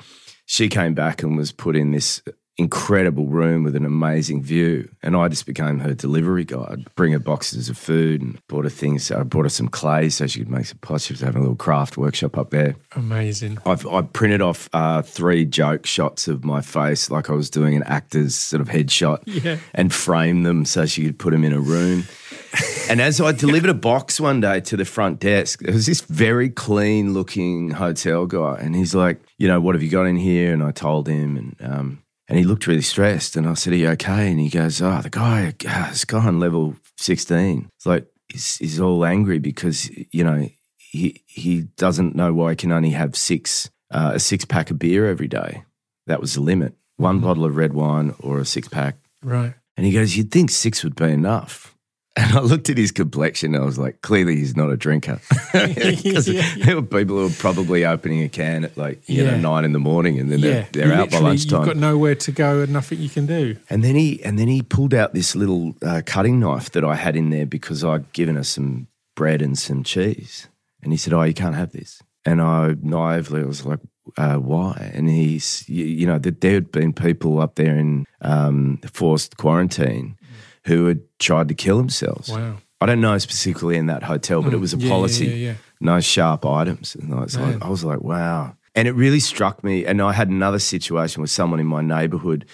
she came back and was put in this incredible room with an amazing view. And I just became her delivery guy. I'd bring her boxes of food and bought her things. I brought her some clay so she could make some pots. She was having a little craft workshop up there. Amazing. I've, I printed off uh, three joke shots of my face, like I was doing an actor's sort of headshot, Yeah. and framed them so she could put them in a room. and as I delivered a box one day to the front desk, there was this very clean looking hotel guy, and he's like, "You know, what have you got in here?" And I told him, and um, and he looked really stressed, and I said, "Are you okay?" And he goes, "Oh, the guy, uh, this guy on level sixteen, it's like he's, he's all angry because you know." he he doesn't know why he can only have six uh, a six pack of beer every day. That was the limit. One bottle of red wine or a six pack. Right. And he goes, You'd think six would be enough. And I looked at his complexion and I was like, clearly he's not a drinker. 'Cause Yeah. there were people who were probably opening a can at like, you Yeah. know, nine in the morning and then they're, they're out by lunchtime. You've got nowhere to go and nothing you can do. And then he and then he pulled out this little uh, cutting knife that I had in there because I'd given her some bread and some cheese. And he said, "Oh, you can't have this." And I naively was like, uh, "Why?" And he's, you, you know, that there had been people up there in um, forced quarantine who had tried to kill themselves. Wow. I don't know specifically in that hotel, but it was a Yeah, policy. yeah, yeah. No sharp items. And I was, like, I was like, wow. And it really struck me. And I had another situation with someone in my neighborhood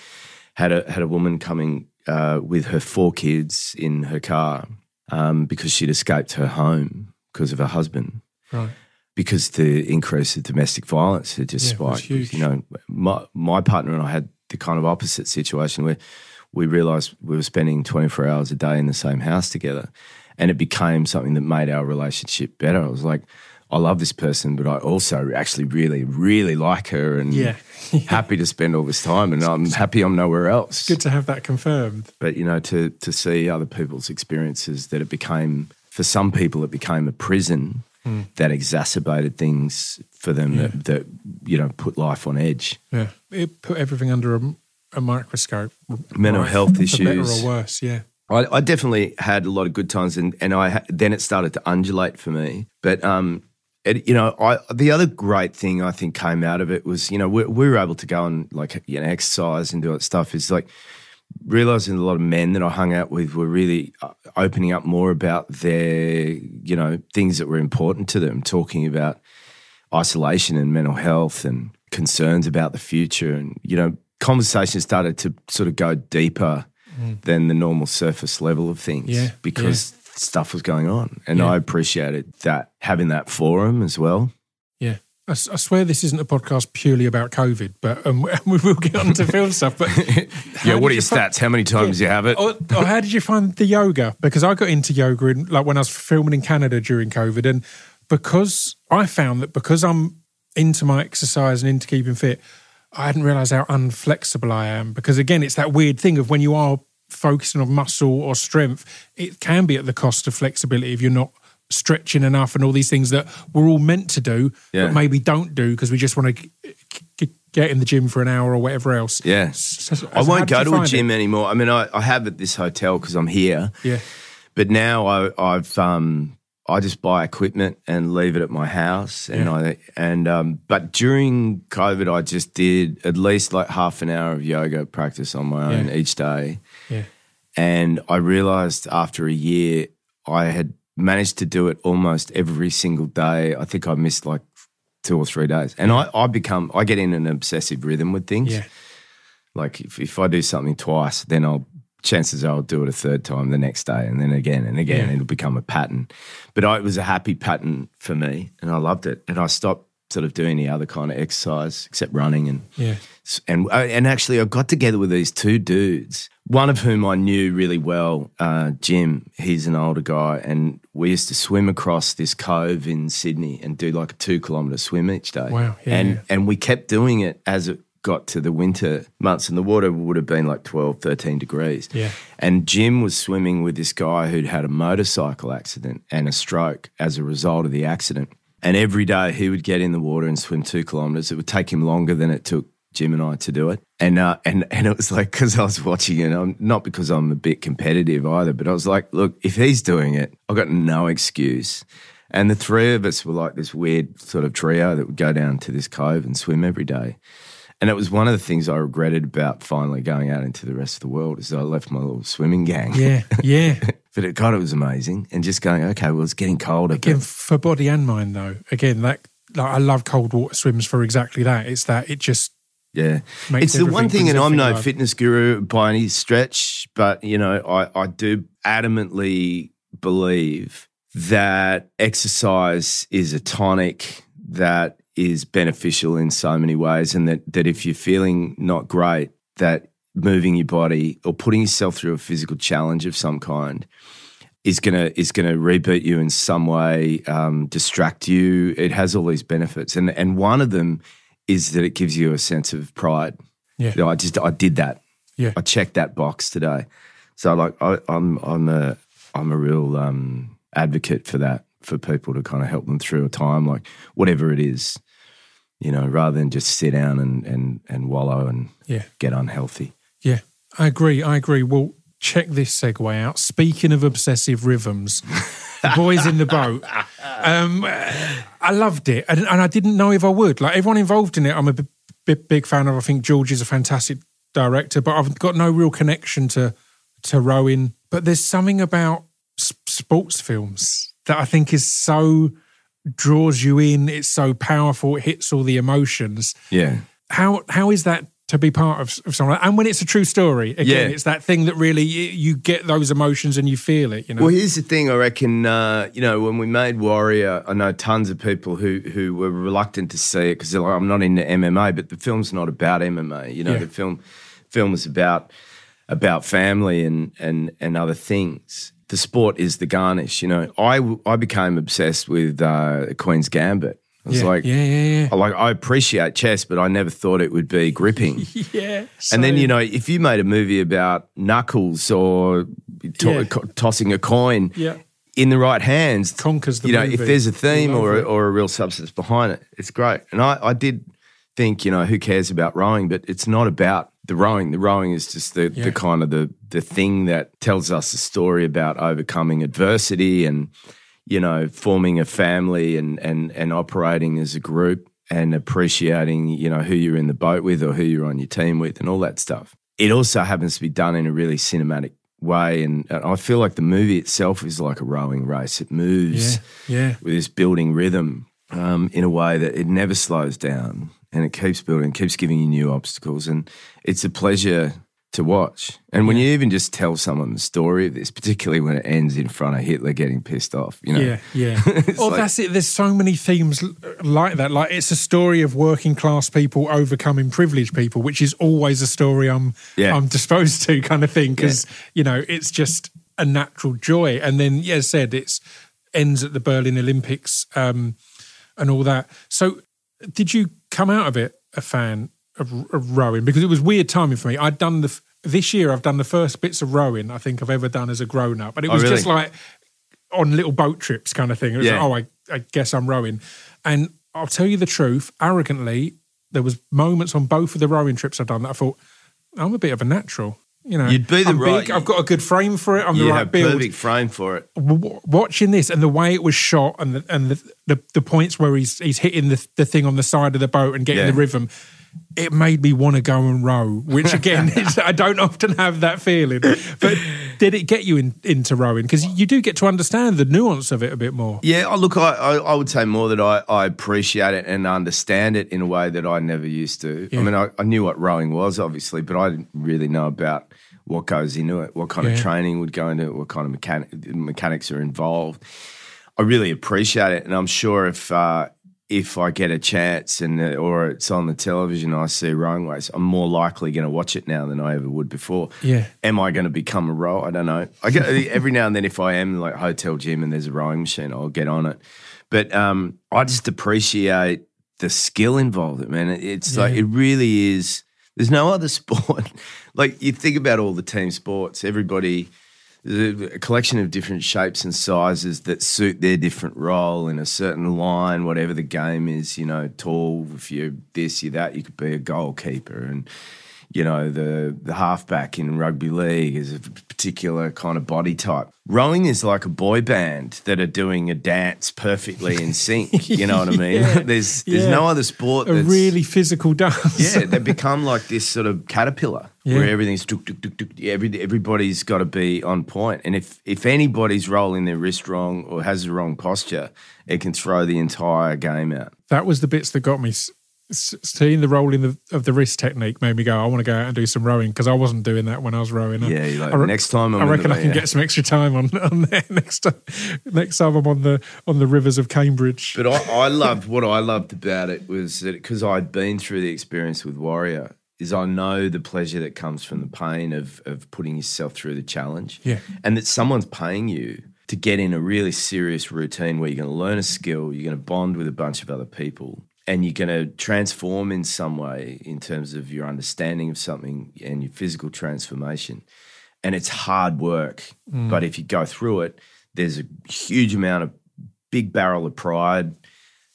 had a had a woman coming uh, with her four kids in her car um, because she'd escaped her home because of her husband Right. because the increase of domestic violence had just Yeah, spiked. You know, my my partner and I had the kind of opposite situation where we realised we were spending 24 hours a day in the same house together, and it became something that made our relationship better. I was like, I love this person, but I also actually really, really like her, and Yeah. happy to spend all this time, and I'm happy I'm nowhere else. Good to have that confirmed. But you know, to to see other people's experiences that it became for some people it became a prison hmm. that exacerbated things for them that, that you know put life on edge. Yeah. It put everything under a, a microscope. Mental health For better issues. or worse. Yeah. I, I definitely had a lot of good times, and and I then it started to undulate for me. But um, it, you know, I the other great thing I think came out of it was you know we, we were able to go and like you know exercise and do that stuff. Is like realizing a lot of men that I hung out with were really uh, opening up more about their you know things that were important to them, talking about isolation and mental health and concerns about the future, and you know conversations started to sort of go deeper than the normal surface level of things Yeah, because stuff was going on. And Yeah. I appreciated that having that forum as well. Yeah. I swear this isn't a podcast purely about COVID, but um, we will get on to film stuff. But Yeah, what are your stats? How many times you have it? or, or how did you find the yoga? Because I got into yoga in, like when I was filming in Canada during COVID, and because I found that because I'm into my exercise and into keeping fit, I hadn't realised how unflexible I am. Because again, it's that weird thing of when you are focusing on muscle or strength, it can be at the cost of flexibility if you're not stretching enough and all these things that we're all meant to do, Yeah. but maybe don't do because we just want to get in the gym for an hour or whatever else. Yeah. So- so I won't go to a gym it? anymore. I mean, I, I have at this hotel because I'm here. Yeah. But now I, I've um, I just buy equipment and leave it at my house, and Yeah. I and um, but during COVID, I just did at least like half an hour of yoga practice on my own Yeah. each day, Yeah. and I realized after a year I had managed to do it almost every single day. I think I missed like two or three days, and I, I become I get in an obsessive rhythm with things. Yeah. Like if, if I do something twice, then I'll chances are I'll do it a third time the next day and then again and again. Yeah. It'll become a pattern. But I, it was a happy pattern for me and I loved it. And I stopped sort of doing the other kind of exercise except running and Yeah. and uh, and actually I got together with these two dudes. One of whom I knew really well, uh, Jim. He's an older guy, and we used to swim across this cove in Sydney and do like a two kilometer swim each day. Wow, yeah, and yeah. and we kept doing it as it got to the winter months, and the water would have been like 12, 13 degrees. Yeah. And Jim was swimming with this guy who'd had a motorcycle accident and a stroke as a result of the accident. And every day he would get in the water and swim two kilometers. It would take him longer than it took Jim and I to do it. And uh, and and it was like because I was watching it, I'm, not because I'm a bit competitive either, but I was like, look, if he's doing it, I've got no excuse. And the three of us were like this weird sort of trio that would go down to this cove and swim every day. And it was one of the things I regretted about finally going out into the rest of the world is I left my little swimming gang. Yeah. Yeah. But it, God, it was amazing. And just going, okay, well, it's getting colder. Again, but- for body and mind, though. Again, that like, I love cold water swims for exactly that. It's that it just yeah. makes It's the one thing, and I'm no fitness guru by any stretch, but, you know, I, I do adamantly believe that exercise is a tonic that is beneficial in so many ways. And that, that if you're feeling not great, that moving your body or putting yourself through a physical challenge of some kind is gonna is gonna reboot you in some way, um, distract you. It has all these benefits, and and one of them is that it gives you a sense of pride. Yeah. You know, I just I did that. Yeah. I checked that box today. So like I, I'm I'm a I'm a real um, advocate for that for people to kind of help them through a time like whatever it is, you know, rather than just sit down and and and wallow and Yeah. get unhealthy. Yeah, I agree. I agree. Well, check this segue out. Speaking of obsessive rhythms, the boys in the boat. Um, I loved it, and, and I didn't know if I would. Like everyone involved in it, I'm a b- big, big fan of. I think George is a fantastic director, but I've got no real connection to to rowing. But there's something about s- sports films that I think is so draws you in. It's so powerful. It hits all the emotions Yeah. how how is that to be part of, of someone and when it's a true story again Yeah. it's that thing that really you, you get those emotions and you feel it you know Well, here's the thing. I reckon, uh, you know, when we made Warrior, I know tons of people who who were reluctant to see it because they're like, I'm not into MMA, but the film's not about MMA. You know, Yeah. the film film is about about family and and and other things. The sport is the garnish. You know, I I became obsessed with uh, Queen's Gambit. I was yeah, like, yeah yeah I like I appreciate chess, but I never thought it would be gripping. yeah yeah And then you know, if you made a movie about knuckles or to- Yeah. co- tossing a coin Yeah. in the right hands, Conquers the You know, movie. if there's a theme or a, or a real substance behind it, it's great. And I, I did think, you know, who cares about rowing? But it's not about the rowing. The rowing is just the, Yeah. the kind of the the thing that tells us a story about overcoming adversity and you know, forming a family and and and operating as a group and appreciating, you know, who you're in the boat with or who you're on your team with and all that stuff. It also happens to be done in a really cinematic way and and I feel like the movie itself is like a rowing race. It moves yeah yeah with this building rhythm um, in a way that it never slows down and it keeps building, keeps giving you new obstacles. And it's a pleasure to watch. And when you even just tell someone the story of this, particularly when it ends in front of Hitler getting pissed off, you know, yeah yeah. Oh like- that's it there's so many themes like that. Like it's a story of working class people overcoming privileged people which is always a story i'm Yeah. i'm disposed to kind of thing because you know it's just a natural joy. And then yeah said it's ends at the berlin olympics um and all that. So did you come out of it a fan of, of rowing because it was weird timing for me i'd done the this year I've done the first bits of rowing I think I've ever done as a grown up, and it Oh, was really? just like on little boat trips kind of thing. It was Yeah. like, oh, I, I guess I'm rowing, and I'll tell you the truth, arrogantly, there was moments on both of the rowing trips I've done that I thought I'm a bit of a natural. You know, You'd be the I'm right- Big, I've got a good frame for it. I'm You the right have build. perfect frame for it. w- watching this and the way it was shot and the and the, the, the points where he's he's hitting the, the thing on the side of the boat and getting Yeah. the rhythm, it made me want to go and row. Which again, is, I don't often have that feeling. But did it get you in, into rowing? Because you do get to understand the nuance of it a bit more. Yeah, oh, look, I, I, I would say more that I, I appreciate it and understand it in a way that I never used to. Yeah. I mean, I, I knew what rowing was, obviously, but I didn't really know about what goes into it, what kind Yeah. of training would go into it, what kind of mechanic, mechanics are involved. I really appreciate it, and I'm sure if uh, if I get a chance and uh, or it's on the television, I see rowing race, I'm more likely going to watch it now than I ever would before. Yeah. Am I going to become a rower? I don't know. I get every now and then if I am like hotel gym and there's a rowing machine, I'll get on it. But um, I just appreciate the skill involved. Man, It- it's like it really is. There's no other sport. like you think about all the team sports, everybody. A collection of different shapes and sizes that suit their different role in a certain line, whatever the game is. You know, tall. If you're this, you're that. You could be a goalkeeper, and you know, the the halfback in rugby league is a particular kind of body type. Rowing is like a boy band that are doing a dance perfectly in sync. You know what I mean? Yeah, there's there's yeah. no other sport A really physical dance. yeah, they become like this sort of caterpillar Yeah. where everything's tuk, tuk, tuk, tuk. Every, everybody's got to be on point. And if if anybody's rolling their wrist wrong or has the wrong posture, it can throw the entire game out. that was the bits that got me. Seeing the rolling the, of the wrist technique made me go, I want to go out and do some rowing because I wasn't doing that when I was rowing. Yeah, like, I re- next time I'm I reckon I can yeah. get some extra time on, on there next time. Next time I'm on the on the rivers of Cambridge. But I, I loved what I loved about it was that because I'd been through the experience with Warrior, is I know the pleasure that comes from the pain of of putting yourself through the challenge. Yeah. And that someone's paying you to get in a really serious routine where you're going to learn a skill, you're going to bond with a bunch of other people, and you're going to transform in some way in terms of your understanding of something and your physical transformation. And it's hard work, mm. but if you go through it, there's a huge amount of big barrel of pride,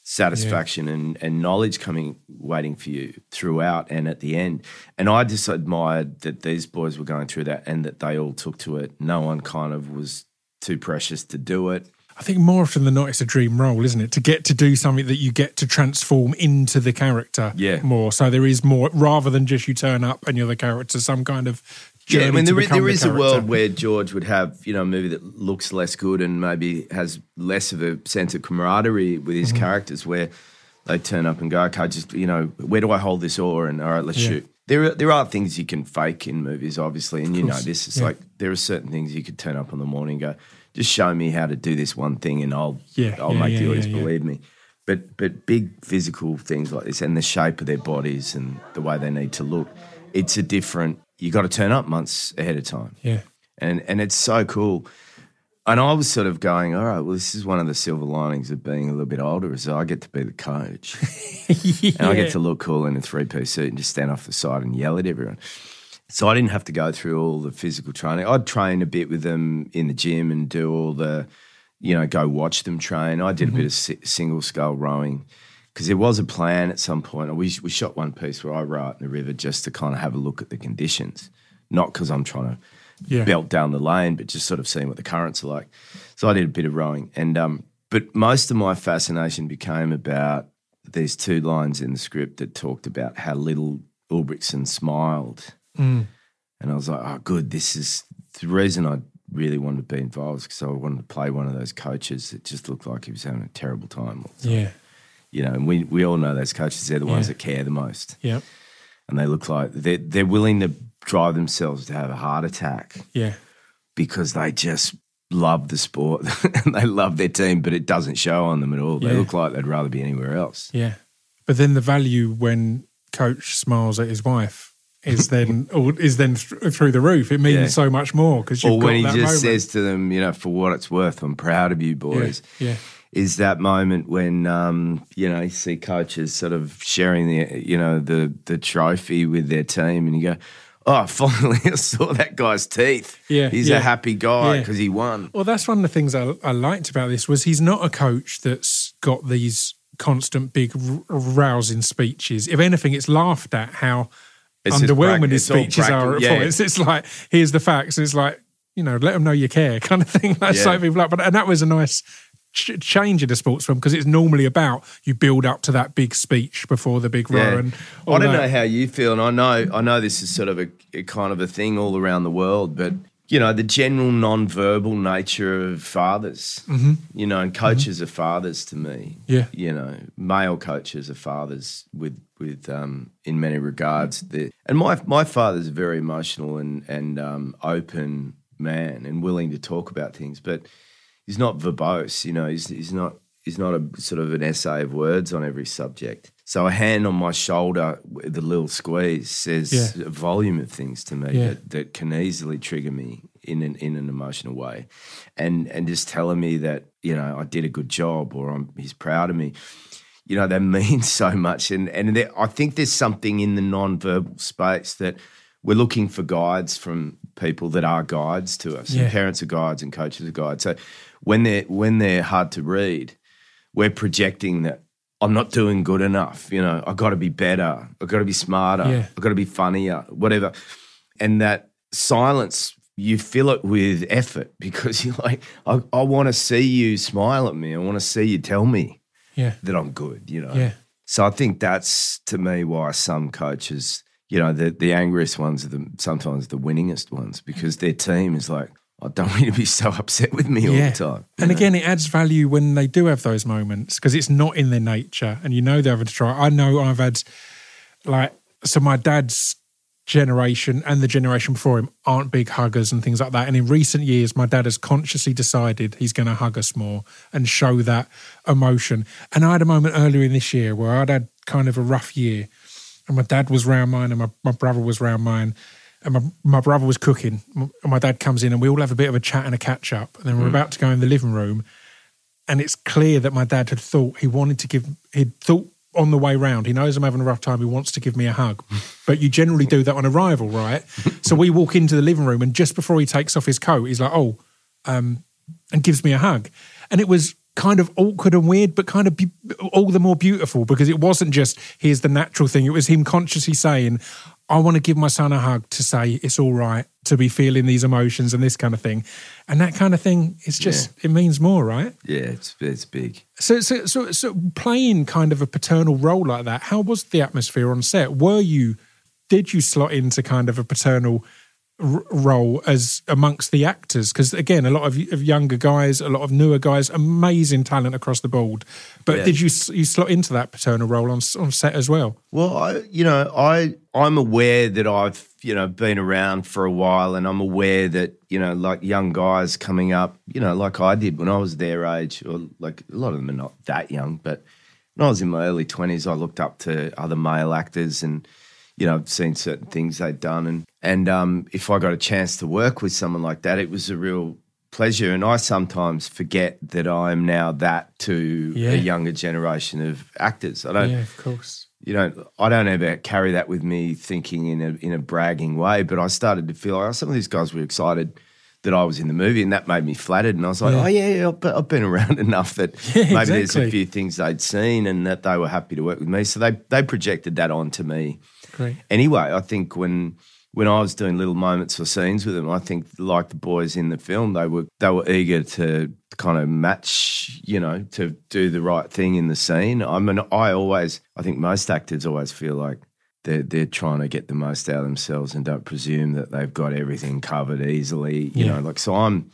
satisfaction, and, and knowledge coming waiting for you throughout and at the end. And I just admired that these boys were going through that and that they all took to it. No one kind of was too precious to do it. I think more often than not, it's a dream role, isn't it? To get to do something that you get to transform into the character Yeah. more. So there is more, rather than just you turn up and you're the character, some kind of journey Yeah, I mean, to there, is- the a world where George would have, you know, a movie that looks less good and maybe has less of a sense of camaraderie with Mm-hmm. his characters, where they turn up and go, okay, just, you know, where do I hold this oar? And all right, let's Yeah. shoot. There are, there are things you can fake in movies, obviously, and you know this. It's yeah. like there are certain things you could turn up on the morning and go, just show me how to do this one thing, and I'll Yeah, I'll yeah, make the audience believe me. But but big physical things like this and the shape of their bodies and the way they need to look, it's a different. You got to turn up months ahead of time Yeah. and and it's so cool. And I was sort of going, all right, well, this is one of the silver linings of being a little bit older, is I get to be the coach, and I get to look cool in a three piece suit and just stand off the side and yell at everyone. So I didn't have to go through all the physical training. I'd train a bit with them in the gym and do all the, you know, go watch them train. I did a bit mm-hmm. of si- single scull rowing because there was a plan at some point. We we shot one piece where I row out in the river just to kind of have a look at the conditions, not because I'm trying to Yeah. belt down the lane, but just sort of seeing what the currents are like. So I did a bit of rowing, and um, but most of my fascination became about these two lines in the script that talked about how little Ulbrickson smiled, and I was like, oh, good. This is the reason I really wanted to be involved because I wanted to play one of those coaches that just looked like he was having a terrible time. Yeah. You know, and we we all know those coaches. They're the ones Yeah. that care the most, Yeah. and they look like they're they're willing to drive themselves to have a heart attack Yeah. because they just love the sport and they love their team, but it doesn't show on them at all. They look like they'd rather be anywhere else. Yeah. But then the value when coach smiles at his wife is then or is then th- through the roof. It means Yeah. so much more because you've Or got when he just moment. says to them, you know, for what it's worth, I'm proud of you boys. yeah. Is that moment when um, you know you see coaches sort of sharing the you know the the trophy with their team, and you go, oh, finally I saw that guy's teeth. Yeah, he's yeah. a happy guy Yeah. because he won. Well, that's one of the things I, I liked about this was he's not a coach that's got these constant big r- rousing speeches. If anything, it's laughed at how It's underwhelming his all speeches are at yeah. points. It's like here's the facts. It's like you know, let them know you care, kind of thing. That's Yeah. like people like, but and that was a nice ch- change in the sports film because it's normally about you build up to that big speech before the big row. Yeah. And I don't that. know how you feel, and I know I know this is sort of a, a kind of a thing all around the world, but you know the general non-verbal nature of fathers. Mm-hmm. You know, and coaches are fathers to me. Yeah. you know, male coaches are fathers with with um, in many regards. The, and my my father's a very emotional and and um, open man and willing to talk about things, but he's not verbose. You know, he's he's not he's not a sort of an essay of words on every subject. So a hand on my shoulder with a little squeeze says Yeah. a volume of things to me Yeah. that, that can easily trigger me in an in an emotional way, and and just telling me that you know I did a good job or I'm, he's proud of me. You know that means so much, and and there, I think there's something in the non-verbal space that we're looking for guides from people that are guides to us. Yeah. And parents are guides and coaches are guides. So when they're when they're hard to read, we're projecting that I'm not doing good enough. You know, I got to be better. I got to be smarter. Yeah. I got to be funnier. Whatever, and that silence. You fill it with effort because you're like, I, I want to see you smile at me. I want to see you tell me Yeah, that I'm good, you know. yeah, So I think that's to me why some coaches, you know, the the angriest ones are the sometimes the winningest ones because their team is like, I don't want you to be so upset with me all yeah. the time. And again, it adds value when they do have those moments because it's not in their nature, and you know they're having to try. I know I've had like so my dad's generation and the generation before him aren't big huggers and things like that. And in recent years, my dad has consciously decided he's going to hug us more and show that emotion. And I had a moment earlier in this year where I'd had kind of a rough year, and my dad was round mine, and my, my brother was round mine. And my, my brother was cooking, and my dad comes in, and we all have a bit of a chat and a catch up. And then we're about to go in the living room, and it's clear that my dad had thought he wanted to give he'd thought on the way round he knows i'm having a rough time he wants to give me a hug but you generally do that on arrival right so we walk into the living room and just before he takes off his coat he's like oh um and gives me a hug and it was kind of awkward and weird but kind of be- all the more beautiful because it wasn't just here's the natural thing it was him consciously saying i want to give my son a hug to say it's all right to be feeling these emotions and this kind of thing and that kind of thing is just it means more right yeah, it's it's big. so, so, so, so, playing kind of a paternal role like that, how was the atmosphere on set? Were you, did you slot into kind of a paternal r- role as amongst the actors? Because again, a lot of, of younger guys, a lot of newer guys, amazing talent across the board. But Yeah. did you you slot into that paternal role on on set as well? Well, I, you know, I I'm aware that I've you know been around for a while, and I'm aware that you know, like young guys coming up, you know, like I did when I was their age, or like a lot of them are not that young, but when I was in my early twenties, I looked up to other male actors, and you know, I've seen certain things they'd done, and and um, if I got a chance to work with someone like that, it was a real pleasure. And I sometimes forget that I'm now that to Yeah. a younger generation of actors. I don't of course. you know, I don't ever carry that with me thinking in a in a bragging way, but I started to feel like oh, some of these guys were excited that I was in the movie, and that made me flattered. And I was like, Yeah. oh yeah, yeah I've, been- I've been around enough that Yeah, maybe there's a few things they'd seen, and that they were happy to work with me. So they they projected that onto me. Great. Anyway, I think when when I was doing little moments or scenes with them, I think like the boys in the film, they were they were eager to kind of match, you know, to do the right thing in the scene. I mean, I always, I think most actors always feel like they're they're trying to get the most out of themselves and don't presume that they've got everything covered easily. You Yeah. know, like so I'm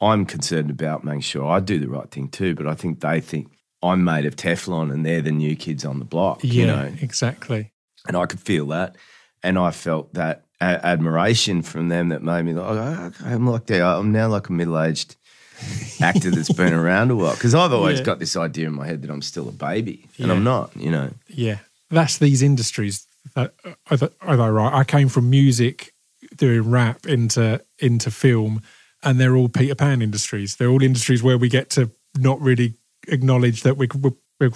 I'm concerned about making sure I do the right thing too, but I think they think I'm made of Teflon and they're the new kids on the block. Yeah, You know, exactly. And I could feel that, and I felt that a- admiration from them that made me like, oh, okay, I'm like. I'm now like a middle aged actor that's been around a while because I've always Yeah. got this idea in my head that I'm still a baby, and Yeah. I'm not. You know, Yeah, that's these industries. That, are, they, are they right? I came from music, doing rap into into film, and they're all Peter Pan industries. They're all industries where we get to not really acknowledge that we, we're we're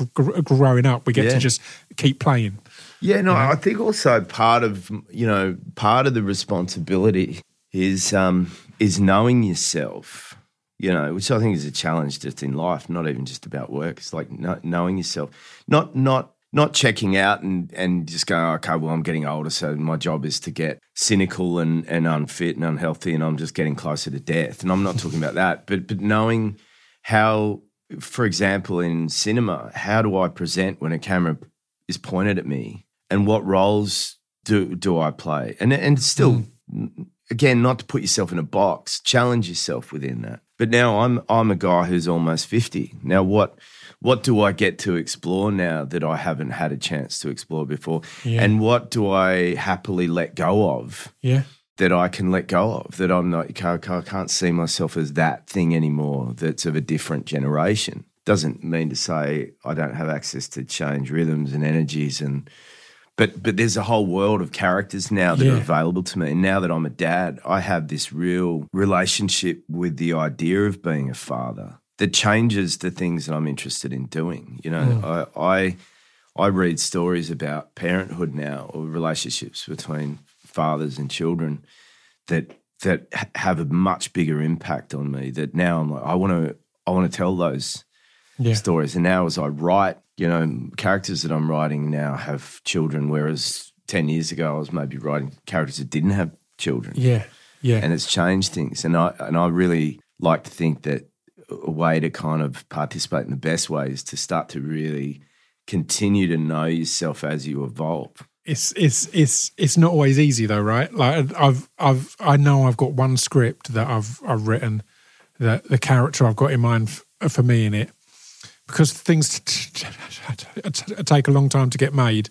growing up, we get Yeah. to just keep playing. Yeah, no, I think also part of you know part of the responsibility is um, is knowing yourself. You know, which I think is a challenge just in life, not even just about work. It's like kno- knowing yourself, not not not checking out and and just going, okay, well, I'm getting older, so my job is to get cynical and and unfit and unhealthy, and I'm just getting closer to death. And I'm not talking about that, but but knowing how, for example, in cinema, how do I present when a camera is pointed at me, and what roles do do I play? And and still, hmm. again, not to put yourself in a box, challenge yourself within that. But now I'm I'm a guy who's almost fifty. Now what what do I get to explore now that I haven't had a chance to explore before? Yeah. And what do I happily let go of? Yeah. that I can let go of, that I'm can't- I can't see myself as that thing anymore that's of a different generation. Doesn't mean to say I don't have access to change rhythms and energies and but but there's a whole world of characters now that are available to me. And now that I'm a dad, I have this real relationship with the idea of being a father that changes the things that I'm interested in doing. You know, mm. I I I read stories about parenthood now or relationships between fathers and children that that have a much bigger impact on me. That now I'm like, I want to I want to tell those Yeah. stories. And now as I write, you know, characters that I'm writing now have children, whereas ten years ago I was maybe writing characters that didn't have children Yeah. Yeah. and it's changed things. And I and I really like to think that a way to kind of participate in the best way is to start to really continue to know yourself as you evolve. it's it's it's it's not always easy though, right? Like I've I've I know I've got one script that I've I've written that the character I've got in mind f- for me in it because things t- t- t- t- take a long time to get made.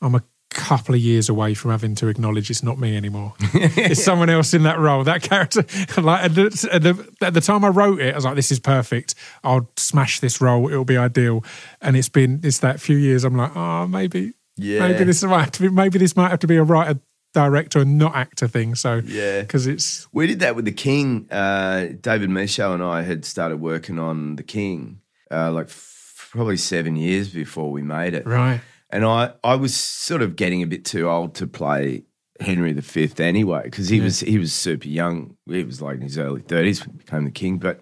I'm a couple of years away from having to acknowledge it's not me anymore. it's someone else in that role. That character, like at the, at, the, at the time I wrote it, I was like, "This is perfect. I'll smash this role. It'll be ideal." And it's been it's that few years. I'm like, "Oh, maybe Yeah. maybe this might have to be, maybe this might have to be a writer director and not actor thing. So Yeah. because it's We did that with the King. Uh, David Michôd and I had started working on the King uh, like f- probably seven years before we made it. right. And I, I was sort of getting a bit too old to play Henry V anyway, because he was he was super young. He was like in his early thirties when he became the king, but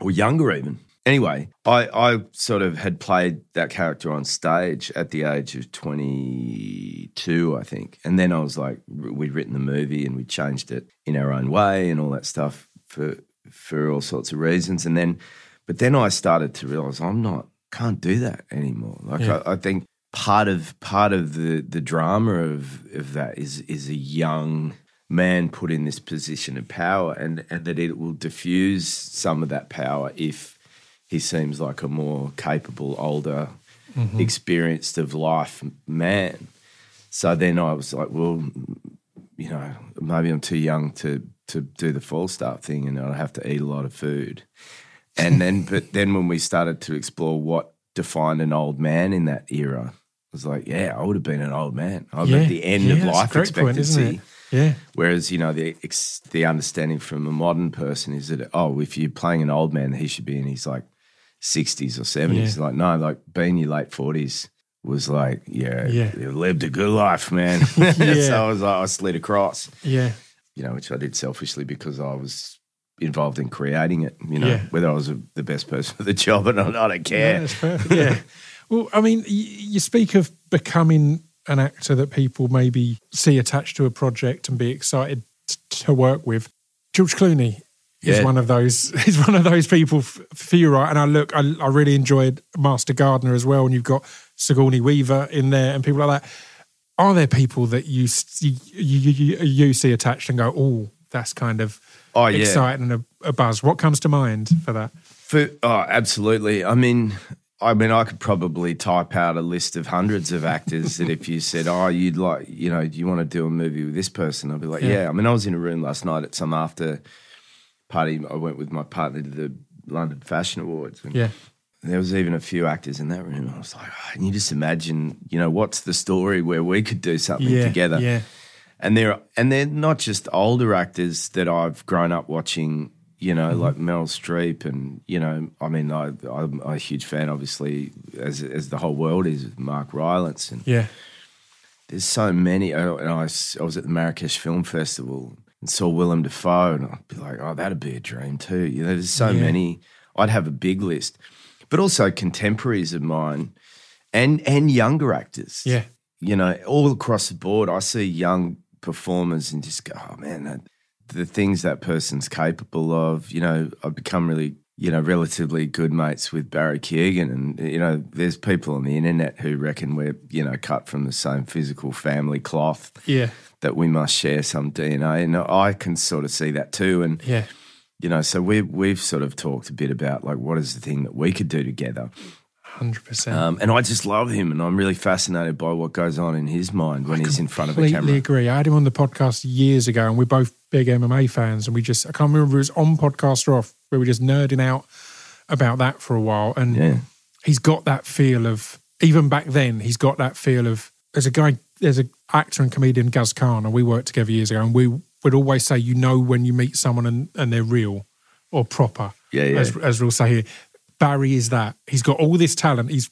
or younger even. Anyway, I, I sort of had played that character on stage at the age of 22, I think. And then I was like, we'd written the movie and we changed it in our own way and all that stuff for for all sorts of reasons. And then, but then I started to realize I'm not, can't do that anymore. Like Yeah. I, I think part of part of the the drama of of that is is a young man put in this position of power and and that it will diffuse some of that power if he seems like a more capable older mm-hmm. experienced of life man so then i was like well you know maybe i'm too young to to do the Falstaff thing and i'd have to eat a lot of food and then but then when we started to explore what defined an old man in that era I was like, yeah, I would have been an old man. I'm Yeah. at the end Yeah, of life point, expectancy. isn't it? Yeah. Whereas you know the ex- the understanding from a modern person is that oh, if you're playing an old man, he should be in his like sixties or seventies. Like no, like being your late forties was like yeah, Yeah. you lived a good life, man. Yeah. so I was like, I slid across, Yeah. you know, which I did selfishly because I was involved in creating it. You know, Yeah. whether I was a, the best person for the job or not, I don't care. perfect. Yeah. well, I mean, y- you speak of becoming an actor that people maybe see attached to a project and be excited t- to work with. George Clooney is Yeah. one of those. Is one of those people f- for you, right? And I look, I, I really enjoyed Master Gardener as well, and you've got Sigourney Weaver in there and people like that. Are there people that you you, you, you see attached and go, oh, that's kind of Oh, yeah. exciting and a, a buzz? What comes to mind for that? For, oh, absolutely. I mean, I mean, I could probably type out a list of hundreds of actors that if you said, "Oh, you'd like, you know, do you want to do a movie with this person?" I'd be like, Yeah. "Yeah." I mean, I was in a room last night at some after party. I went with my partner to the London Fashion Awards. And Yeah. there was even a few actors in that room. I was like, oh, "Can you just imagine? You know, what's the story where we could do something Yeah. together?" Yeah. And they're and they're not just older actors that I've grown up watching, you know, mm-hmm. like Meryl Streep, and you know, I mean, I, I'm a huge fan, obviously, as as the whole world is, of Mark Rylance, and Yeah. there's so many. oh, And I, I was at the Marrakesh Film Festival and saw Willem Dafoe, and I'd be like, oh, that'd be a dream too. You know, there's so Yeah. many. I'd have a big list, but also contemporaries of mine, and and younger actors. Yeah. you know, all across the board, I see young performers and just go, oh man, that, the things that person's capable of. You know, I've become really, you know, relatively good mates with Barry Keoghan, and you know, there's people on the internet who reckon we're, you know, cut from the same physical family cloth. Yeah. That we must share some DNA, and I can sort of see that too. And Yeah. you know, so we we've sort of talked a bit about like what is the thing that we could do together. 100%. Um, and I just love him, and I'm really fascinated by what goes on in his mind when he's in front of a camera. I completely agree. I had him on the podcast years ago, and we're both big MMA fans, and we just I can't remember if it was on podcast or off. We were just nerding out about that for a while, and Yeah. he's got that feel of even back then. He's got that feel of there's a guy, there's an actor and comedian Guz Khan, and we worked together years ago, and we would always say, you know, when you meet someone and, and they're real or proper. Yeah, yeah. As, as we'll say here, Barry is that. He's got all this talent. He's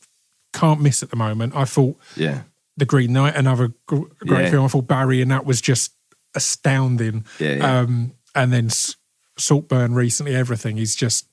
can't miss at the moment. I thought Yeah, the Green Knight, another great Yeah. film. I thought Barry, and that was just astounding. Yeah, yeah. Um, and then Saltburn recently, everything. He's just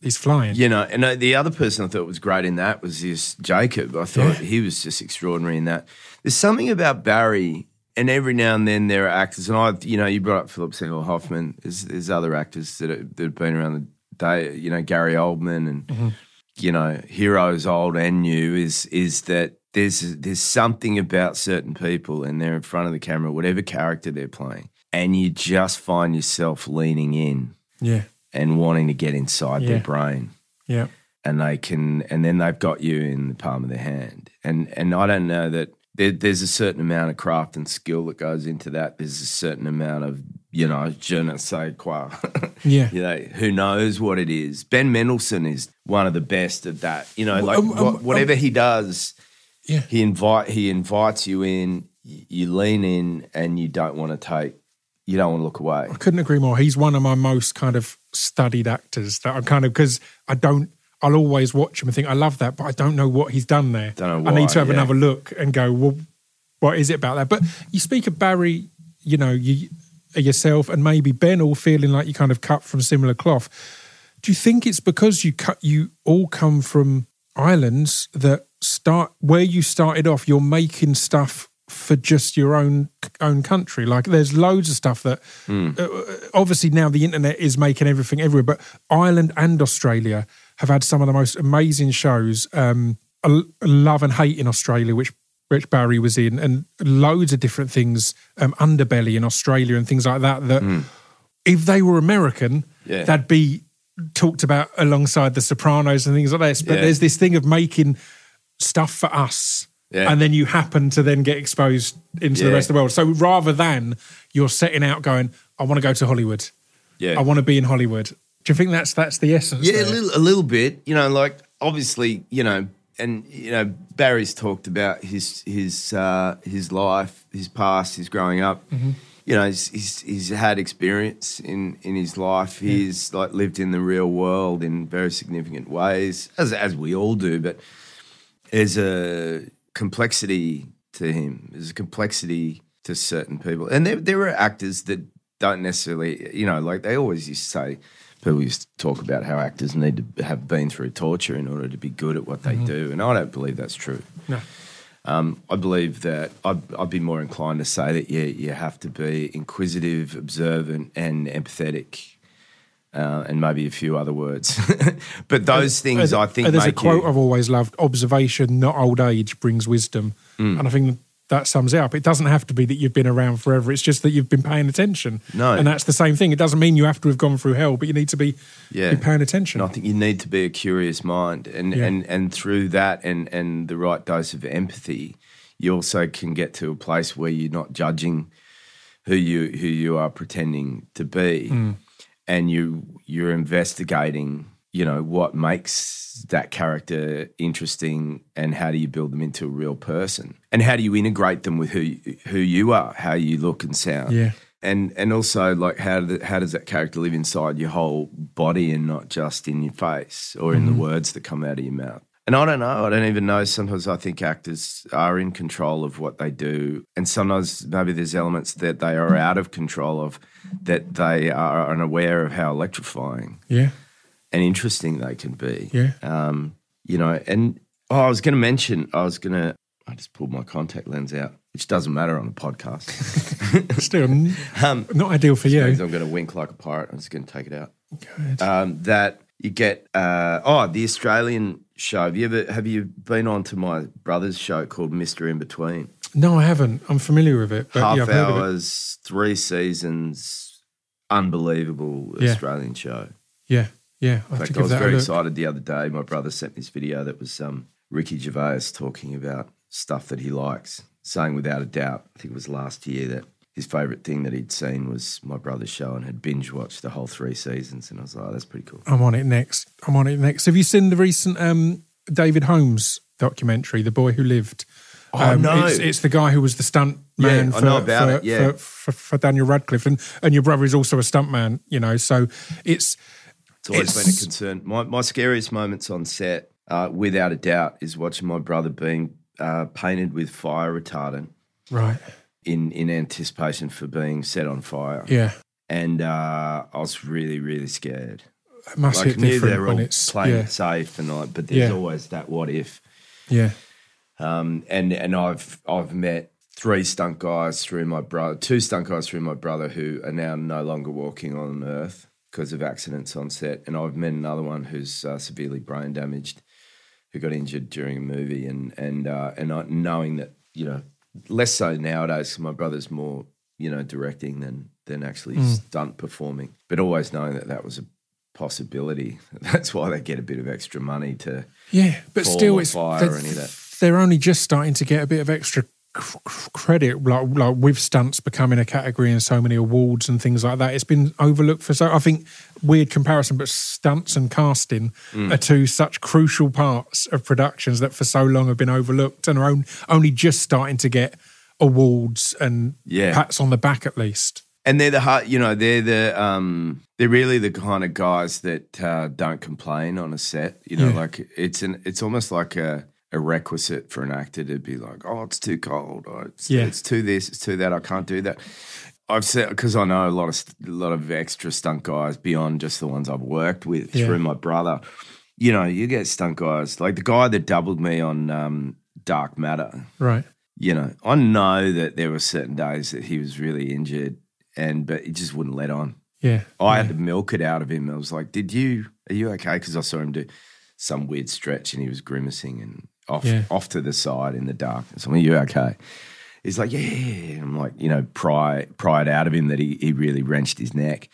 he's flying. you know, and uh, the other person I thought was great in that was this Jacob. I thought Yeah. he was just extraordinary in that. There's something about Barry, and every now and then there are actors, and I, you know, you brought up Philip Seymour Hoffman. There's, there's other actors that, are, that have been around the day. You know, Gary Oldman, and Mm-hmm. you know, heroes old and new. Is is that there's there's something about certain people, and they're in front of the camera, whatever character they're playing, and you just find yourself leaning in Yeah, and wanting to get inside Yeah. their brain yeah, and they can and then they've got you in the palm of their hand and and i don't know that there, there's a certain amount of craft and skill that goes into that there's a certain amount of you know je ne sais quoi yeah. you know who knows what it is ben mendelsohn is one of the best at that you know like um, um, wha- whatever he does Yeah. he invite he invites you in you lean in and you don't want to take you don't want to look away I couldn't agree more. He's one of my most kind of studied actors that I'm kind of because I don't. I'll always watch him and think I love that, but I don't know what he's done there. Don't know I need to have yeah. another look and go. Well, what is it about that? But you speak of Barry, you know, you yourself and maybe Ben all feeling like you kind of cut from similar cloth. Do you think it's because you cut you all come from islands that start where you started off? You're making stuff for just your own own country. Like there's loads of stuff that uh, obviously now the internet is making everything everywhere. But Ireland and Australia have had some of the most amazing shows. Um, Love and Hate in Australia, which Rich Barry was in, and loads of different things. Um, Underbelly in Australia and things like that. That if they were American, Yeah. that'd be talked about alongside The Sopranos and things like this. But Yeah. there's this thing of making stuff for us. Yeah. And then you happen to then get exposed into the rest of the world. So rather than you're setting out going, I want to go to Hollywood. yeah I want to be in Hollywood. Do you think that's that's the essence? Yeah, a little, a little bit. You know, like obviously, you know, and you know, Barry's talked about his his uh, his life, his past, his growing up. You know, he's, he's he's had experience in in his life. He's like lived in the real world in very significant ways, as as we all do. But there's a complexity to him. There's a complexity to certain people, and there there are actors that don't necessarily, you know, like they always used to say. People used to talk about how actors need to have been through torture in order to be good at what they do, and I don't believe that's true. No. Um, I believe that I'd, I'd be more inclined to say that yeah, you have to be inquisitive, observant, and empathetic, uh, and maybe a few other words. but those things, Uh, I think, uh, there's a quote you, I've always loved: "Observation, not old age, brings wisdom." Mm. And I think that sums it up. It doesn't have to be that you've been around forever. It's just that you've been paying attention. No. and that's the same thing. It doesn't mean you have to have gone through hell, but you need to be, Yeah. be paying attention. And I think you need to be a curious mind, and Yeah. and and through that, and and the right dose of empathy, you also can get to a place where you're not judging who you who you are pretending to be, hmm. and you you're investigating, you know, what makes that character interesting, and how do you build them into a real person, and how do you integrate them with who who you are, how you look and sound, Yeah. and and also like how do, how does that character live inside your whole body and not just in your face or in the mm-hmm. words that come out of your mouth? And i don't know. I don't even know. Sometimes i think actors are in control of what they do. And sometimes maybe there's elements that they are out of control of that they are unaware of how electrifying Yeah. And interesting they can be Yeah. um, you know, and oh, I was going to mention, I was going to, I just pulled my contact lens out, which doesn't matter on a podcast. Still um, not ideal for you. I'm going to wink like a pirate. I'm just going to take it out. Good. Um, that you get, uh, oh, the Australian show. Have you ever, have you been on to my brother's show called Mr. Inbetween? No, I haven't. I'm familiar with it. But Half yeah, I've heard of it. hours, three seasons, unbelievable Yeah. Australian show. Yeah. Yeah. I In fact, I was very excited the other day. My brother sent me this video that was um, Ricky Gervais talking about stuff that he likes, saying without a doubt, I think it was last year, that his favourite thing that he'd seen was my brother's show and had binge watched the whole three seasons. And I was like, oh, that's pretty cool. I'm on it next. I'm on it next. Have you seen the recent um, David Holmes documentary, The Boy Who Lived? Oh, um, no. It's, it's the guy who was the stunt Yeah, man I for, know about for, it, yeah. for, for, for Daniel Radcliffe, and, and your brother is also a stunt man, you know. So it's It's always been a concern. My, my scariest moments on set, uh, without a doubt, is watching my brother being uh, painted with fire retardant right. in, in anticipation for being set on fire. Yeah, And uh, I was really, really scared. it must like hit knew different they're when all it's playing yeah, it safe and like, but there's Yeah. always that what if. yeah, Um, and and I've I've met three stunt guys through my brother, two stunt guys through my brother who are now no longer walking on Earth because of accidents on set, and I've met another one who's uh, severely brain damaged, who got injured during a movie, and and uh, and I, knowing that you know less so nowadays. my brother's more you know directing than than actually Hmm. stunt performing, but always knowing that that was a possibility. That's why they get a bit of extra money to yeah. But still, it's fire they're, or any of that. they're only just starting to get a bit of extra credit, like like with stunts becoming a category and so many awards and things like that. It's been overlooked for so. I think weird comparison, but stunts and casting Mm. are two such crucial parts of productions that for so long have been overlooked and are on- only just starting to get awards and Yeah. pats on the back at least. and they're the hard, you know, they're the um, they're really the kind of guys that uh, don't complain on a set. You know, Yeah. like it's an it's almost like a, a requisite for an actor to be like, oh, it's too cold, or it's, Yeah. it's too this, it's too that. I can't do that. I've said because I know a lot of a lot of extra stunt guys beyond just the ones I've worked with Yeah. through my brother. You know, you get stunt guys like the guy that doubled me on um, Dark Matter Right. you know, I know that there were certain days that he was really injured, and but he just wouldn't let on. Yeah. I had to milk it out of him. I was like, "Did you? Are you okay?" Because I saw him do some weird stretch, and he was grimacing and off Yeah. off to the side in the darkness. I'm like, "Are you okay?" He's like, "Yeah." And I'm like, you know, pry pry it out of him that he he really wrenched his neck.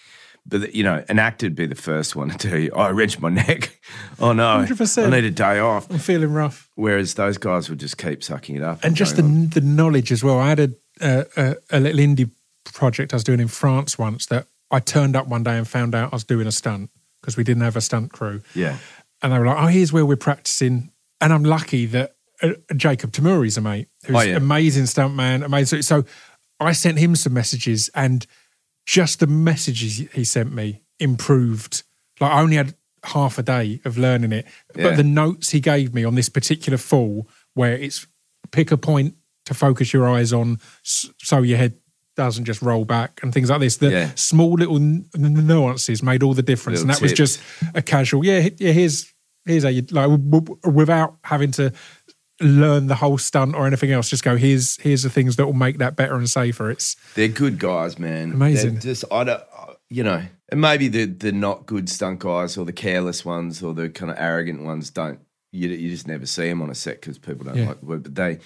But you know, an actor would be the first one to tell you, "Oh, I wrenched my neck. Oh no, 100%. I need a day off." I'm feeling rough. Whereas those guys would just keep sucking it up, and just the on. the knowledge as well. I had a, a a a little indie project I was doing in France once that I turned up one day and found out I was doing a stunt because we didn't have a stunt crew, yeah. and they were like, "Oh, here's where we're practicing." And I'm lucky that uh, Jacob Tomuri's a mate who's Oh, yeah. amazing stunt man, amazing. So I sent him some messages, and just the messages he sent me improved. Like I only had half a day of learning it, Yeah. but the notes he gave me on this particular fall, where it's pick a point to focus your eyes on, so your head doesn't just roll back and things like this. The Yeah. small little nuances made all the difference, Little and that was just a casual. Yeah, yeah. Here's here's how you like w- w- without having to learn the whole stunt or anything else. Just go here's here's the things that will make that better and safer. It's They're good guys, man. Amazing. They're just I don't, you know, and maybe the the not good stunt guys or the careless ones or the kind of arrogant ones don't. You, you just never see them on a set because people don't Yeah. like the work. But they,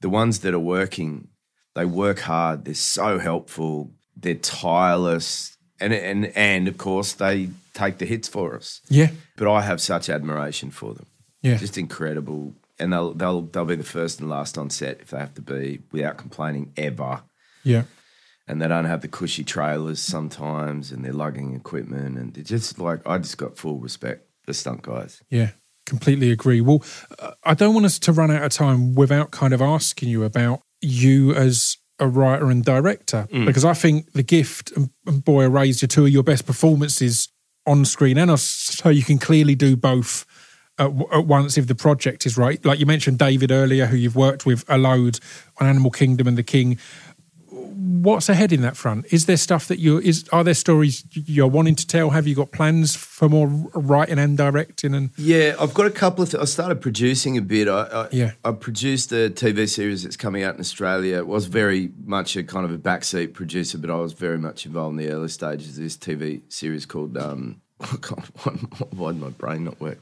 the ones that are working, they work hard. They're so helpful. They're tireless, and and and of course they take the hits for us. yeah, But I have such admiration for them. yeah, Just incredible. And they'll they'll they'll be the first and last on set if they have to be without complaining ever yeah. and they don't have the cushy trailers sometimes, and they're lugging equipment, and they're just like I just got full respect for stunt guys. Yeah, completely agree. Well, uh, I don't want us to run out of time without kind of asking you about you as a writer and director Mm. because I think The Gift and, and Boy Erased are two of your best performances on screen and off, so you can clearly do both at, w- at once if the project is right. Like you mentioned David earlier, who you've worked with a load on Animal Kingdom and The King. What's ahead in that front? Is there stuff that you is? Are there stories you're wanting to tell? Have you got plans for more writing and directing? And Yeah, I've got a couple of. Th- I started producing a bit. I, I, Yeah. I produced a TV series that's coming out in Australia. It was very much a kind of a backseat producer, but I was very much involved in the early stages of this TV series called. Um, oh God, why, why did my brain not work?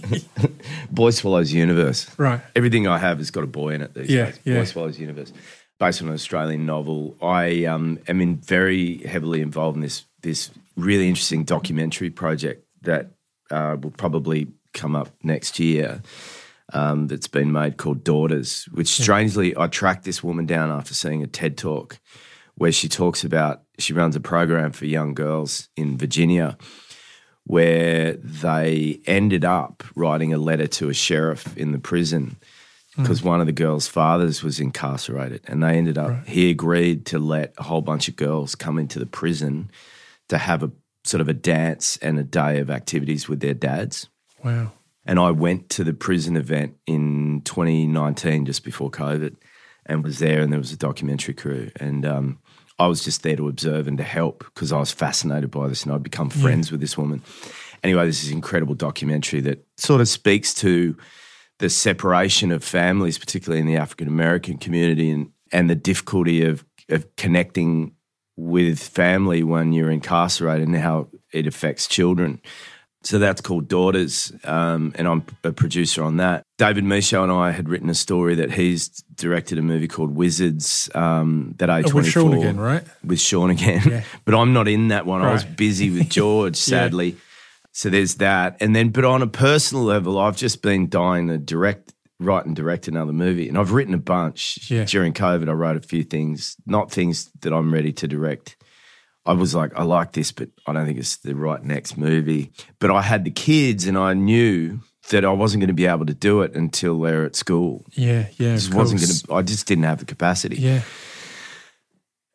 Boy Swallows Universe. Right. Everything I have has got a boy in it these Yeah, days. yeah. Boy Swallows Universe, based on an Australian novel. I um, am in very heavily involved in this this really interesting documentary project that uh, will probably come up next year. Um, that's been made called Daughters, which strangely I tracked this woman down after seeing a TED talk where she talks about she runs a program for young girls in Virginia where they ended up writing a letter to a sheriff in the prison because one of the girls' fathers was incarcerated, and they ended up he agreed to let a whole bunch of girls come into the prison to have a sort of a dance and a day of activities with their dads. wow, And I went to the prison event in 2019, just before COVID, and was there. And there was a documentary crew, and um, I was just there to observe and to help because I was fascinated by this, and I'd become friends with this woman. Anyway, this is an incredible documentary that sort of speaks to the separation of families, particularly in the African American community, and and the difficulty of of connecting with family when you're incarcerated and how it affects children. So that's called Daughters, um, and I'm a producer on that. David Michôd and I had written a story that he's directed a movie called Wizards that A24 with Sean again, right? with Sean again. Yeah. but I'm not in that one. I was busy with George, sadly. So there's that. And then, but on a personal level, I've just been dying to direct, write and direct another movie. And I've written a bunch. Yeah. During COVID, I wrote a few things, not things that I'm ready to direct. I was like, I like this, but I don't think it's the right next movie. But I had the kids and I knew that I wasn't going to be able to do it until they're at school. Yeah, yeah. Just wasn't going to, I just didn't have the capacity Yeah,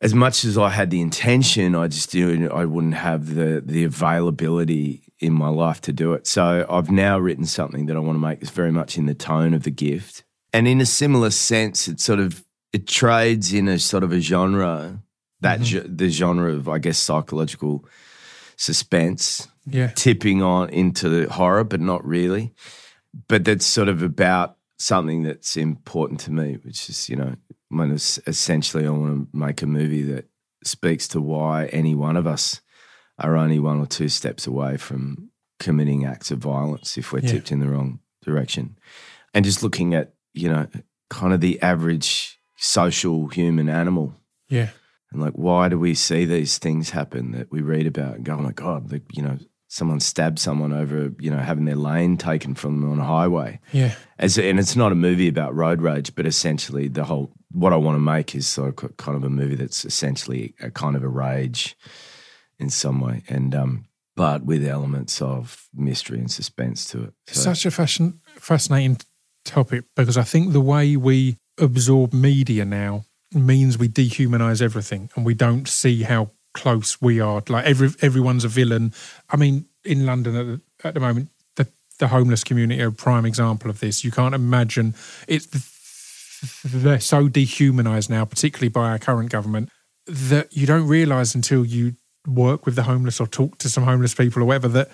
as much as I had the intention, I just knew I wouldn't have the the availability in my life to do it. So I've now written something that I want to make that's very much in the tone of the gift, and in a similar sense, it sort of it trades in a sort of a genre that mm-hmm. ge- the genre of I guess psychological suspense, yeah, tipping on into the horror, but not really. But that's sort of about something that's important to me, which is, you know, essentially I want to make a movie that speaks to why any one of us are only one or two steps away from committing acts of violence if we're Yeah. tipped in the wrong direction. And just looking at, you know, kind of the average social human animal yeah, and like, why do we see these things happen that we read about and go, oh my God, like, you know, someone stabbed someone over, you know, having their lane taken from them on a highway. yeah, As, and it's not a movie about road rage, but essentially the whole, what I want to make is sort of kind of a movie that's essentially a kind of a rage in some way. And, um, but with elements of mystery and suspense to it. So, such a fashion, fascinating topic because I think the way we absorb media now means we dehumanize everything and we don't see how close we are. Like every everyone's a villain. I mean, in London at the, at the moment, the the homeless community are a prime example of this. You can't imagine it's they're so dehumanized now, particularly by our current government, that you don't realize until you work with the homeless or talk to some homeless people or whatever that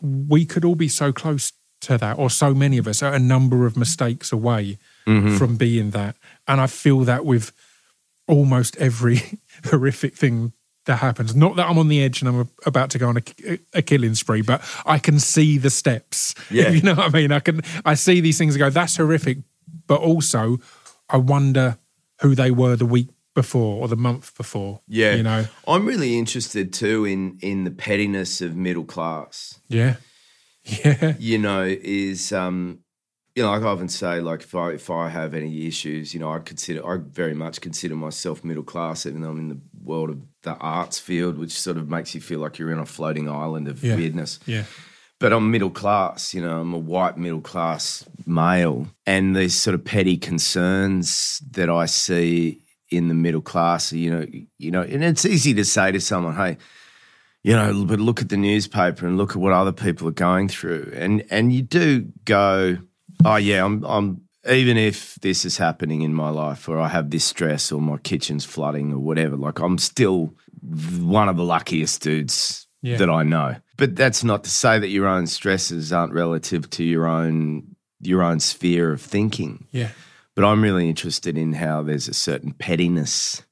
we could all be so close to that, or so many of us are a number of mistakes away mm-hmm. from being that. And I feel that with almost every horrific thing that happens. Not that I'm on the edge and I'm about to go on a, a killing spree, but I can see the steps. Yeah. you know what I mean. I can I see these things and go, that's horrific, but also I wonder who they were the week before or the month before. yeah, you know, I'm really interested too in, in the pettiness of middle class. yeah, yeah, you know, is um, you know, like I often say, like if I if I have any issues, you know, I consider I very much consider myself middle class, even though I'm in the world of the arts field, which sort of makes you feel like you're in a floating island of Yeah. weirdness. yeah, But I'm middle class, you know, I'm a white middle class male, and these sort of petty concerns that I see in the middle class, you know, you know, and it's easy to say to someone, "Hey, you know, but look at the newspaper and look at what other people are going through," and and you do go, "Oh yeah, I'm I'm." Even if this is happening in my life, or I have this stress, or my kitchen's flooding, or whatever, like I'm still one of the luckiest dudes Yeah. that I know. But that's not to say that your own stresses aren't relative to your own your own sphere of thinking. Yeah. But I'm really interested in how there's a certain pettiness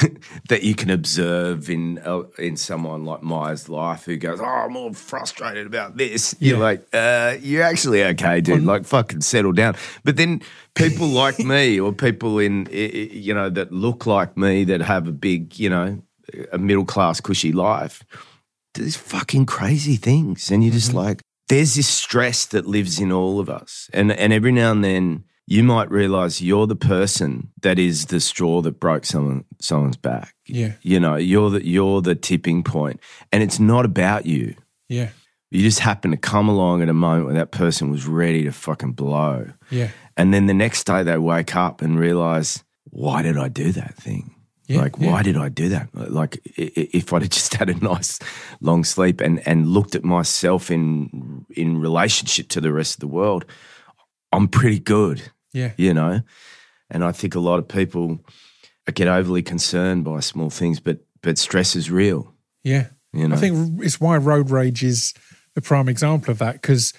that you can observe in uh, in someone like Myers' life who goes, "Oh, I'm all frustrated about this." You're like, uh, "You're actually okay, dude. Like, fucking settle down." But then people like me, or people in you know that look like me, that have a big, you know, a middle class cushy life, do these fucking crazy things, and you're just like, there's this stress that lives in all of us, and and every now and then you might realize you're the person that is the straw that broke someone someone's back. Yeah. You know, you're the you're the tipping point, and it's not about you. Yeah. You just happen to come along at a moment when that person was ready to fucking blow, Yeah. and then the next day they wake up and realize, why did I do that thing? Yeah, like, yeah. why did I do that? Like, if I'd have just had a nice long sleep and and looked at myself in in relationship to the rest of the world, I'm pretty good Yeah. you know. And I think a lot of people get overly concerned by small things, but but stress is real. Yeah. You know, I think it's why road rage is the prime example of that because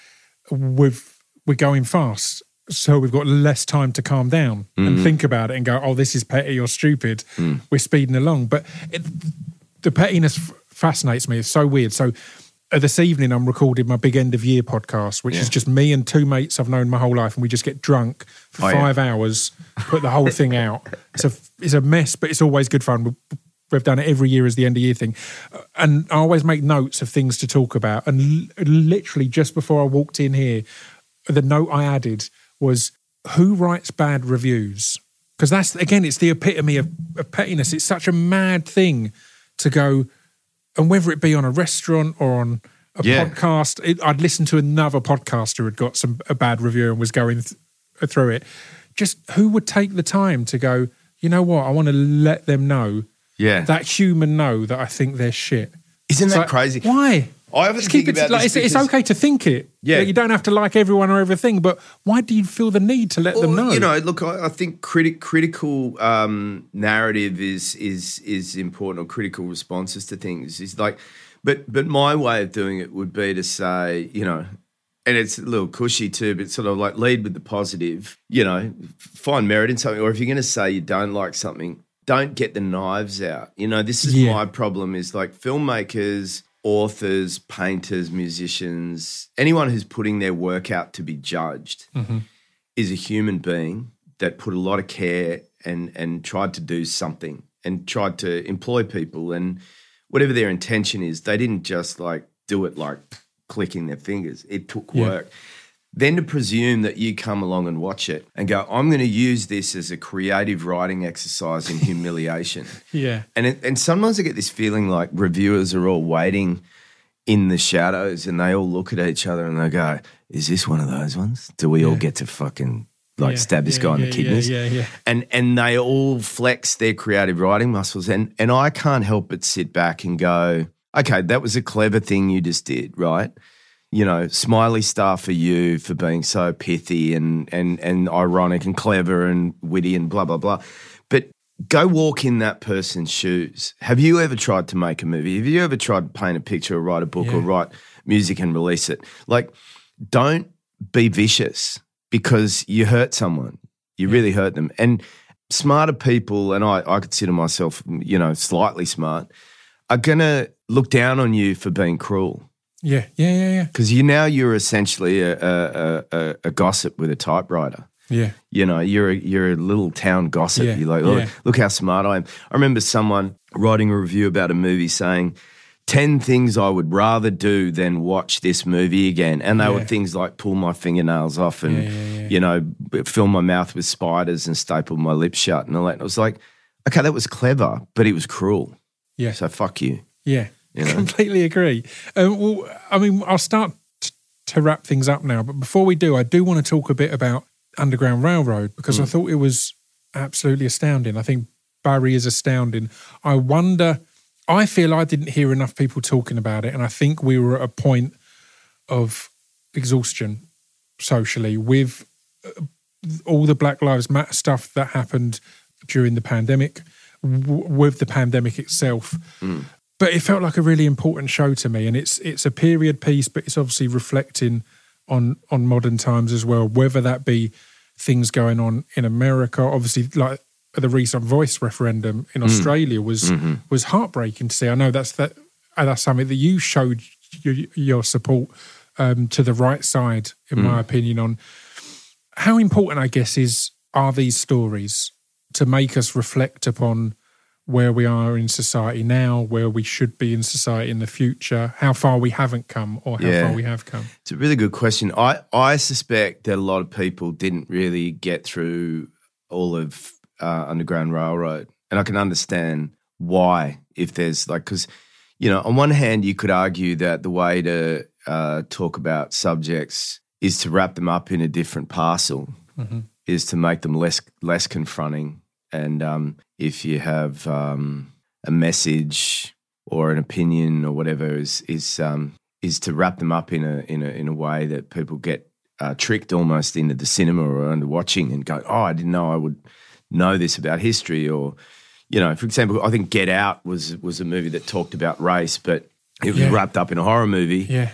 we've we're going fast, so we've got less time to calm down and mm-hmm. think about it and go, "Oh, this is petty or stupid." Mm. We're speeding along, but it, the pettiness f- fascinates me. It's so weird. So. Uh, this evening, I'm recording my big end of year podcast, which is just me and two mates I've known my whole life, and we just get drunk for Oh, yeah. five hours, put the whole thing out. It's a it's a mess, but it's always good fun. We- We've done it every year as the end of year thing, Uh, and I always make notes of things to talk about. And l- literally, just before I walked in here, the note I added was who writes bad reviews because that's again, it's the epitome of, of pettiness. It's such a mad thing to go, and whether it be on a restaurant or on a Yeah. podcast, it, I'd listen to another podcaster who had got some a bad review and was going th- uh, through it. Just who would take the time to go? You know what? I want to let them know yeah. that human know that I think they're shit. Isn't It's that like, crazy? Why? I often keep it about like it's, it's okay to think it. Yeah. Like, you don't have to like everyone or everything, but why do you feel the need to let them know? You know, look, I, I think criti- critical um, narrative is is is important, or critical responses to things is like, but but my way of doing it would be to say, you know, and it's a little cushy too, but sort of like lead with the positive. You know, find merit in something, or if you're going to say you don't like something, don't get the knives out. You know, this is Yeah. my problem. Is like filmmakers. Authors, painters, musicians, anyone who's putting their work out to be judged mm-hmm. is a human being that put a lot of care and and tried to do something and tried to employ people and whatever their intention is, they didn't just like do it like clicking their fingers. It took Yeah. Then to presume that you come along and watch it and go, I'm going to use this as a creative writing exercise in humiliation. yeah, And it, and sometimes I get this feeling like reviewers are all waiting in the shadows and they all look at each other and they go, "Is this one of those ones? Do we all get to fucking like Yeah, stab this yeah, guy in the kidneys?" Yeah, yeah, yeah. And and they all flex their creative writing muscles and and I can't help but sit back and go, "Okay, that was a clever thing you just did, right?" You know, smiley star for you for being so pithy and and and ironic and clever and witty and blah blah blah. But go walk in that person's shoes. Have you ever tried to make a movie? Have you ever tried to paint a picture or write a book or write music and release it? Like, don't be vicious because you hurt someone. You really hurt them. And smarter people, and I, I consider myself, you know, slightly smart, are gonna look down on you for being cruel. Yeah, yeah, yeah, yeah. Because you now you're essentially a, a, a, a gossip with a typewriter Yeah, you know, you're a, you're a little town gossip. Yeah, you're like, look, yeah. look how smart I am. I remember someone writing a review about a movie saying, 10 things I would rather do than watch this movie again. And they were things like pull my fingernails off and, Yeah, yeah, yeah. you know, fill my mouth with spiders and staple my lips shut and all that. And I was like, okay, that was clever, but it was cruel. yeah. So fuck you. Yeah, You know? completely agree. Um, well, I mean, I'll start t- to wrap things up now, but before we do, I do want to talk a bit about Underground Railroad because Mm. I thought it was absolutely astounding. I think Barry is astounding. I wonder. I feel I didn't hear enough people talking about it, and I think we were at a point of exhaustion socially with uh, all the Black Lives Matter stuff that happened during the pandemic, w- with the pandemic itself. But it felt like a really important show to me, and it's it's a period piece, but it's obviously reflecting on on modern times as well. Whether that be things going on in America, obviously, like the recent voice referendum in mm. Australia was mm-hmm. was heartbreaking to see. I know that's that that's something that you showed your, your support um, to the right side, in my mm. opinion, on how important I guess is are these stories to make us reflect upon where we are in society now, where we should be in society in the future, how far we haven't come or how Yeah. far we have come. It's a really good question. I, I suspect that a lot of people didn't really get through all of uh, Underground Railroad. And I can understand why, if there's like, because, you know, on one hand, you could argue that the way to uh, talk about subjects is to wrap them up in a different parcel, is to make them less less confronting. And um, if you have um, a message or an opinion or whatever, is is um, is to wrap them up in a in a in a way that people get uh, tricked almost into the cinema or under watching and go, oh, I didn't know I would know this about history or you know, for example, I think Get Out was was a movie that talked about race, but it was Yeah. wrapped up in a horror movie. Yeah.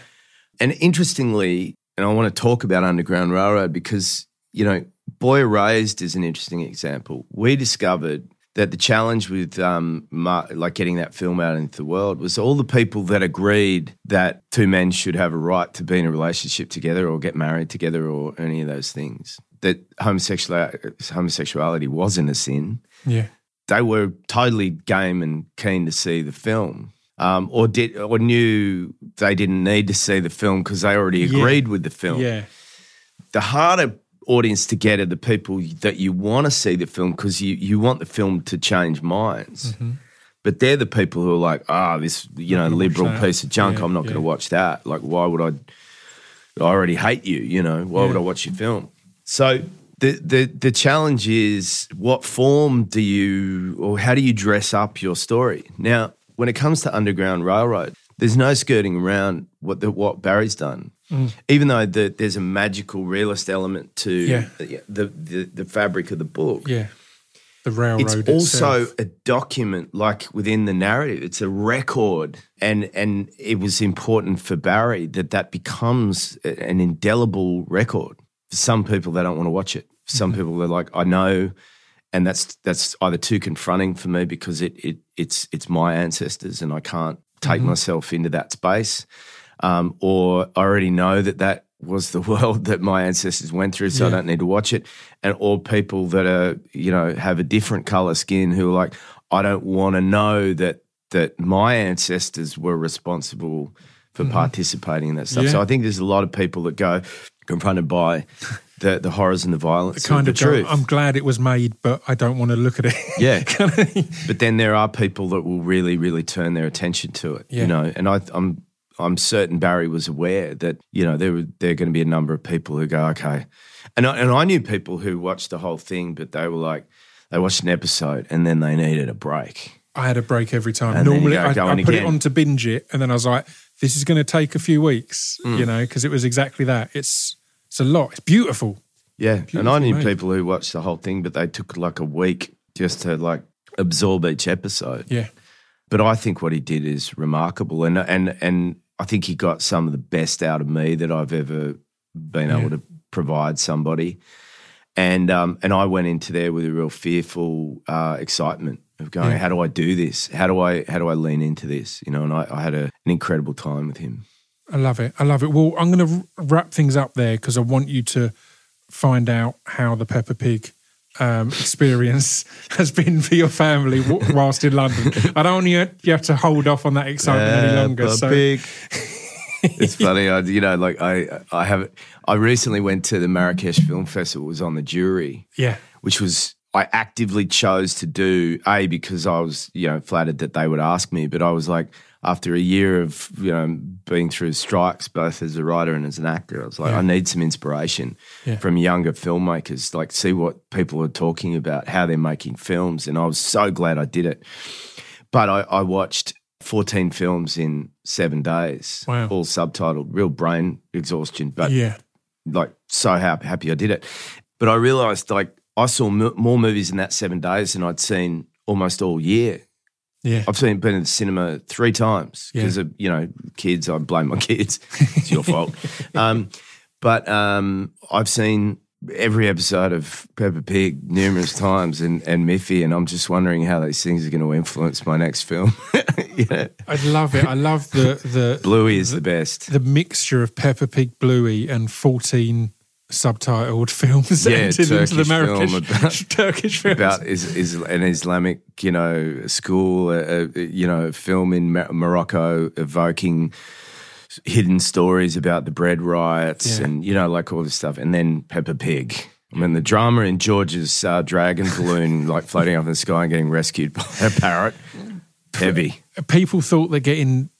And interestingly, and I want to talk about Underground Railroad because, you know, Boy Erased is an interesting example. We discovered that the challenge with um, mar- like getting that film out into the world was all the people that agreed that two men should have a right to be in a relationship together or get married together or any of those things. That homosexuality, homosexuality wasn't a sin Yeah. they were totally game and keen to see the film, um, or did or knew they didn't need to see the film because they already Yeah. agreed with the film. Yeah. The harder audience to get are the people that you want to see the film because you you want the film to change minds. Mm-hmm. But they're the people who are like, ah, this you know liberal piece of junk. Yeah, I'm not going to watch that. Like, why would I? I already hate you. You know, why would I watch your film? So the the the challenge is what form do you or how do you dress up your story? Now, when it comes to Underground Railroad, there's no skirting around what the, what Barry's done. Mm. Even though the, there's a magical realist element to Yeah. the, the, the fabric of the book, Yeah. The railroad. it's also itself. a document like within the narrative it's a record and and it was important for barry that that becomes an indelible record for some people they don't want to watch it for some mm-hmm. people they're like i know and that's that's either too confronting for me because it it it's it's my ancestors and i can't take mm-hmm. myself into that space um, or I already know that that was the world that my ancestors went through, so I don't need to watch it. And all people that are you know have a different color skin who are like, I don't want to know that that my ancestors were responsible for participating in that stuff. Mm-hmm. Yeah. So I think there's a lot of people that go confronted by the the horrors and the violence kind of of the go, truth. I'm glad it was made, but I don't want to look at it. Yeah. But then there are people that will really, really turn their attention to it. Yeah. You know, and I, I'm I'm certain Barry was aware that you know there were there are going to be a number of people who go okay, and I, and I knew people who watched the whole thing, but they were like they watched an episode and then they needed a break. I had a break every time. And Normally, I, put it on to binge it, and then I was like, "This is going to take a few weeks," Mm. you know, because it was exactly that. It's it's a lot. It's beautiful. Yeah, and I knew made. people who watched the whole thing, but they took like a week just to like absorb each episode. Yeah, but I think what he did is remarkable, and and and I think he got some of the best out of me that I've ever been Yeah. able to provide somebody, and um and I went into there with a real fearful uh, excitement of going, Yeah. how do I do this? How do I how do I lean into this? You know, and I, I had a, an incredible time with him. I love it. I love it. Well, I'm going to wrap things up there because I want you to find out how the Peppa Pig um, experience has been for your family w- whilst in London. I don't want you, you have to hold off on that excitement any longer. So, Pig. it's funny, I, you know, like I I have I recently went to the Marrakesh Film Festival. Was on the jury. yeah, which was I actively chose to do a because I was you know flattered that they would ask me, but I was like after a year of you know being through strikes both as a writer and as an actor, I was like Yeah. I need some inspiration Yeah. from younger filmmakers, like see what people are talking about, how they're making films, and I was so glad I did it. But I, I watched 14 films in seven days, Wow. all subtitled, real brain exhaustion, but yeah. like so happy, happy I did it. But I realized like I saw m- more movies in that seven days than I'd seen almost all year. Yeah. I've seen been in the cinema three times Yeah. because of you know kids. I blame my kids. It's your fault. Um, but um, I've seen every episode of Peppa Pig numerous times and and Miffy, and I'm just wondering how these things are going to influence my next film. know, I love it. I love the the Bluey is the best. the mixture of Peppa Pig, Bluey, and fourteen subtitled films Yeah, entered into the Turkish film about- Turkish films. about is, is an Islamic, you know, school, uh, uh, you know, film in Mo- Morocco evoking hidden stories about the bread riots Yeah. and you know, like all this stuff, and then Peppa Pig. I mean, the drama in George's uh, dragon balloon, like floating up in the sky and getting rescued by a parrot, heavy. People thought that getting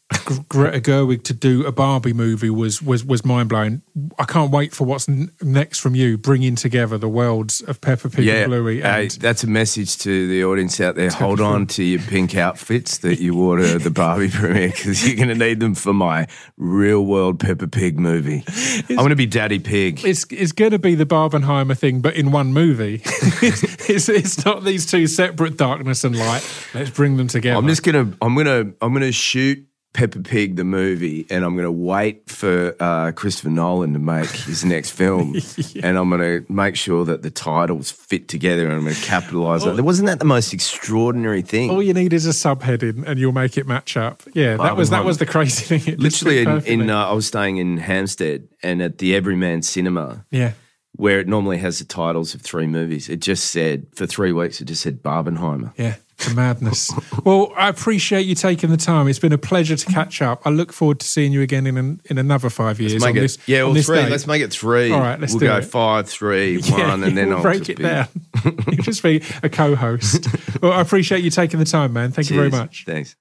Greta Gerwig to do a Barbie movie was was was mind blowing. I can't wait for what's n- next from you, bringing together the worlds of Peppa Pig Yeah, and Bluey. And that's a message to the audience out there. Hold on to your pink outfits that you wore to the Barbie premiere because you're going to need them for my real world Peppa Pig movie. I'm going to be Daddy Pig. it's it's going to be the Barbenheimer thing, but in one movie. it's, it's it's not these two separate darkness and light. Let's bring them together. I'm just gonna I'm gonna I'm gonna shoot Peppa Pig the movie, and I'm gonna wait for uh, Christopher Nolan to make his next film, and I'm gonna make sure that the titles fit together, and I'm gonna capitalize on it. Wasn't that the most extraordinary thing? All you need is a subheading, and you'll make it match up. Yeah, that was that was the crazy thing. It Literally, in, in uh, I was staying in Hampstead, and at the Everyman Cinema, yeah. where it normally has the titles of three movies, it just said for three weeks, it just said Barbenheimer. Yeah, the madness. well, I appreciate you taking the time. It's been a pleasure to catch up. I look forward to seeing you again in an, in another five years. Make on it, this, yeah, on well, this three. date. Let's make it three. All right, let's we'll do go it. five, three, Yeah, and then I'll break just it be- down. You'll just be a co-host. well, I appreciate you taking the time, man. Thank you very much. Thanks.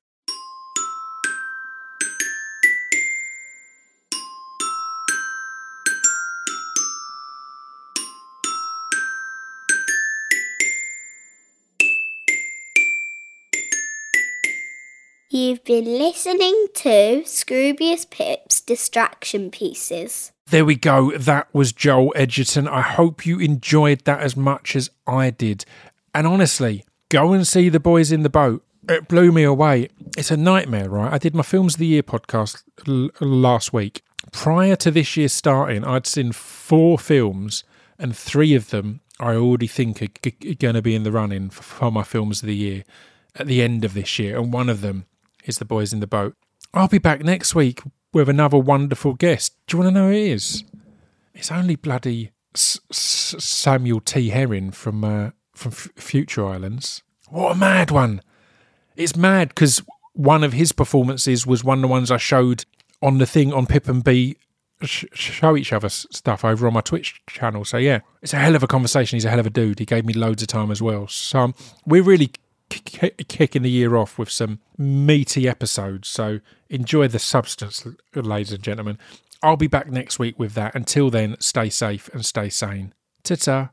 You've been listening to Scroobius Pip's Distraction Pieces. There we go. That was Joel Edgerton. I hope you enjoyed that as much as I did. And honestly, go and see the boys in the boat. It blew me away. It's a nightmare, right? I did my Films of the Year podcast l- last week. Prior to this year starting, I'd seen four films, and three of them I already think are g- going to be in the running for my Films of the Year at the end of this year. And one of them is The Boys in the Boat. I'll be back next week with another wonderful guest. Do you want to know who it is? It's only bloody Samuel T. Herring from uh, from Future Islands. What a mad one! It's mad because one of his performances was one of the ones I showed on the thing on Pip and B sh- show each other stuff over on my Twitch channel. So yeah, it's a hell of a conversation. He's a hell of a dude. He gave me loads of time as well. So um, we're really kicking the year off with some meaty episodes. So enjoy the substance, ladies and gentlemen. I'll be back next week with that. Until then, stay safe and stay sane. Ta ta.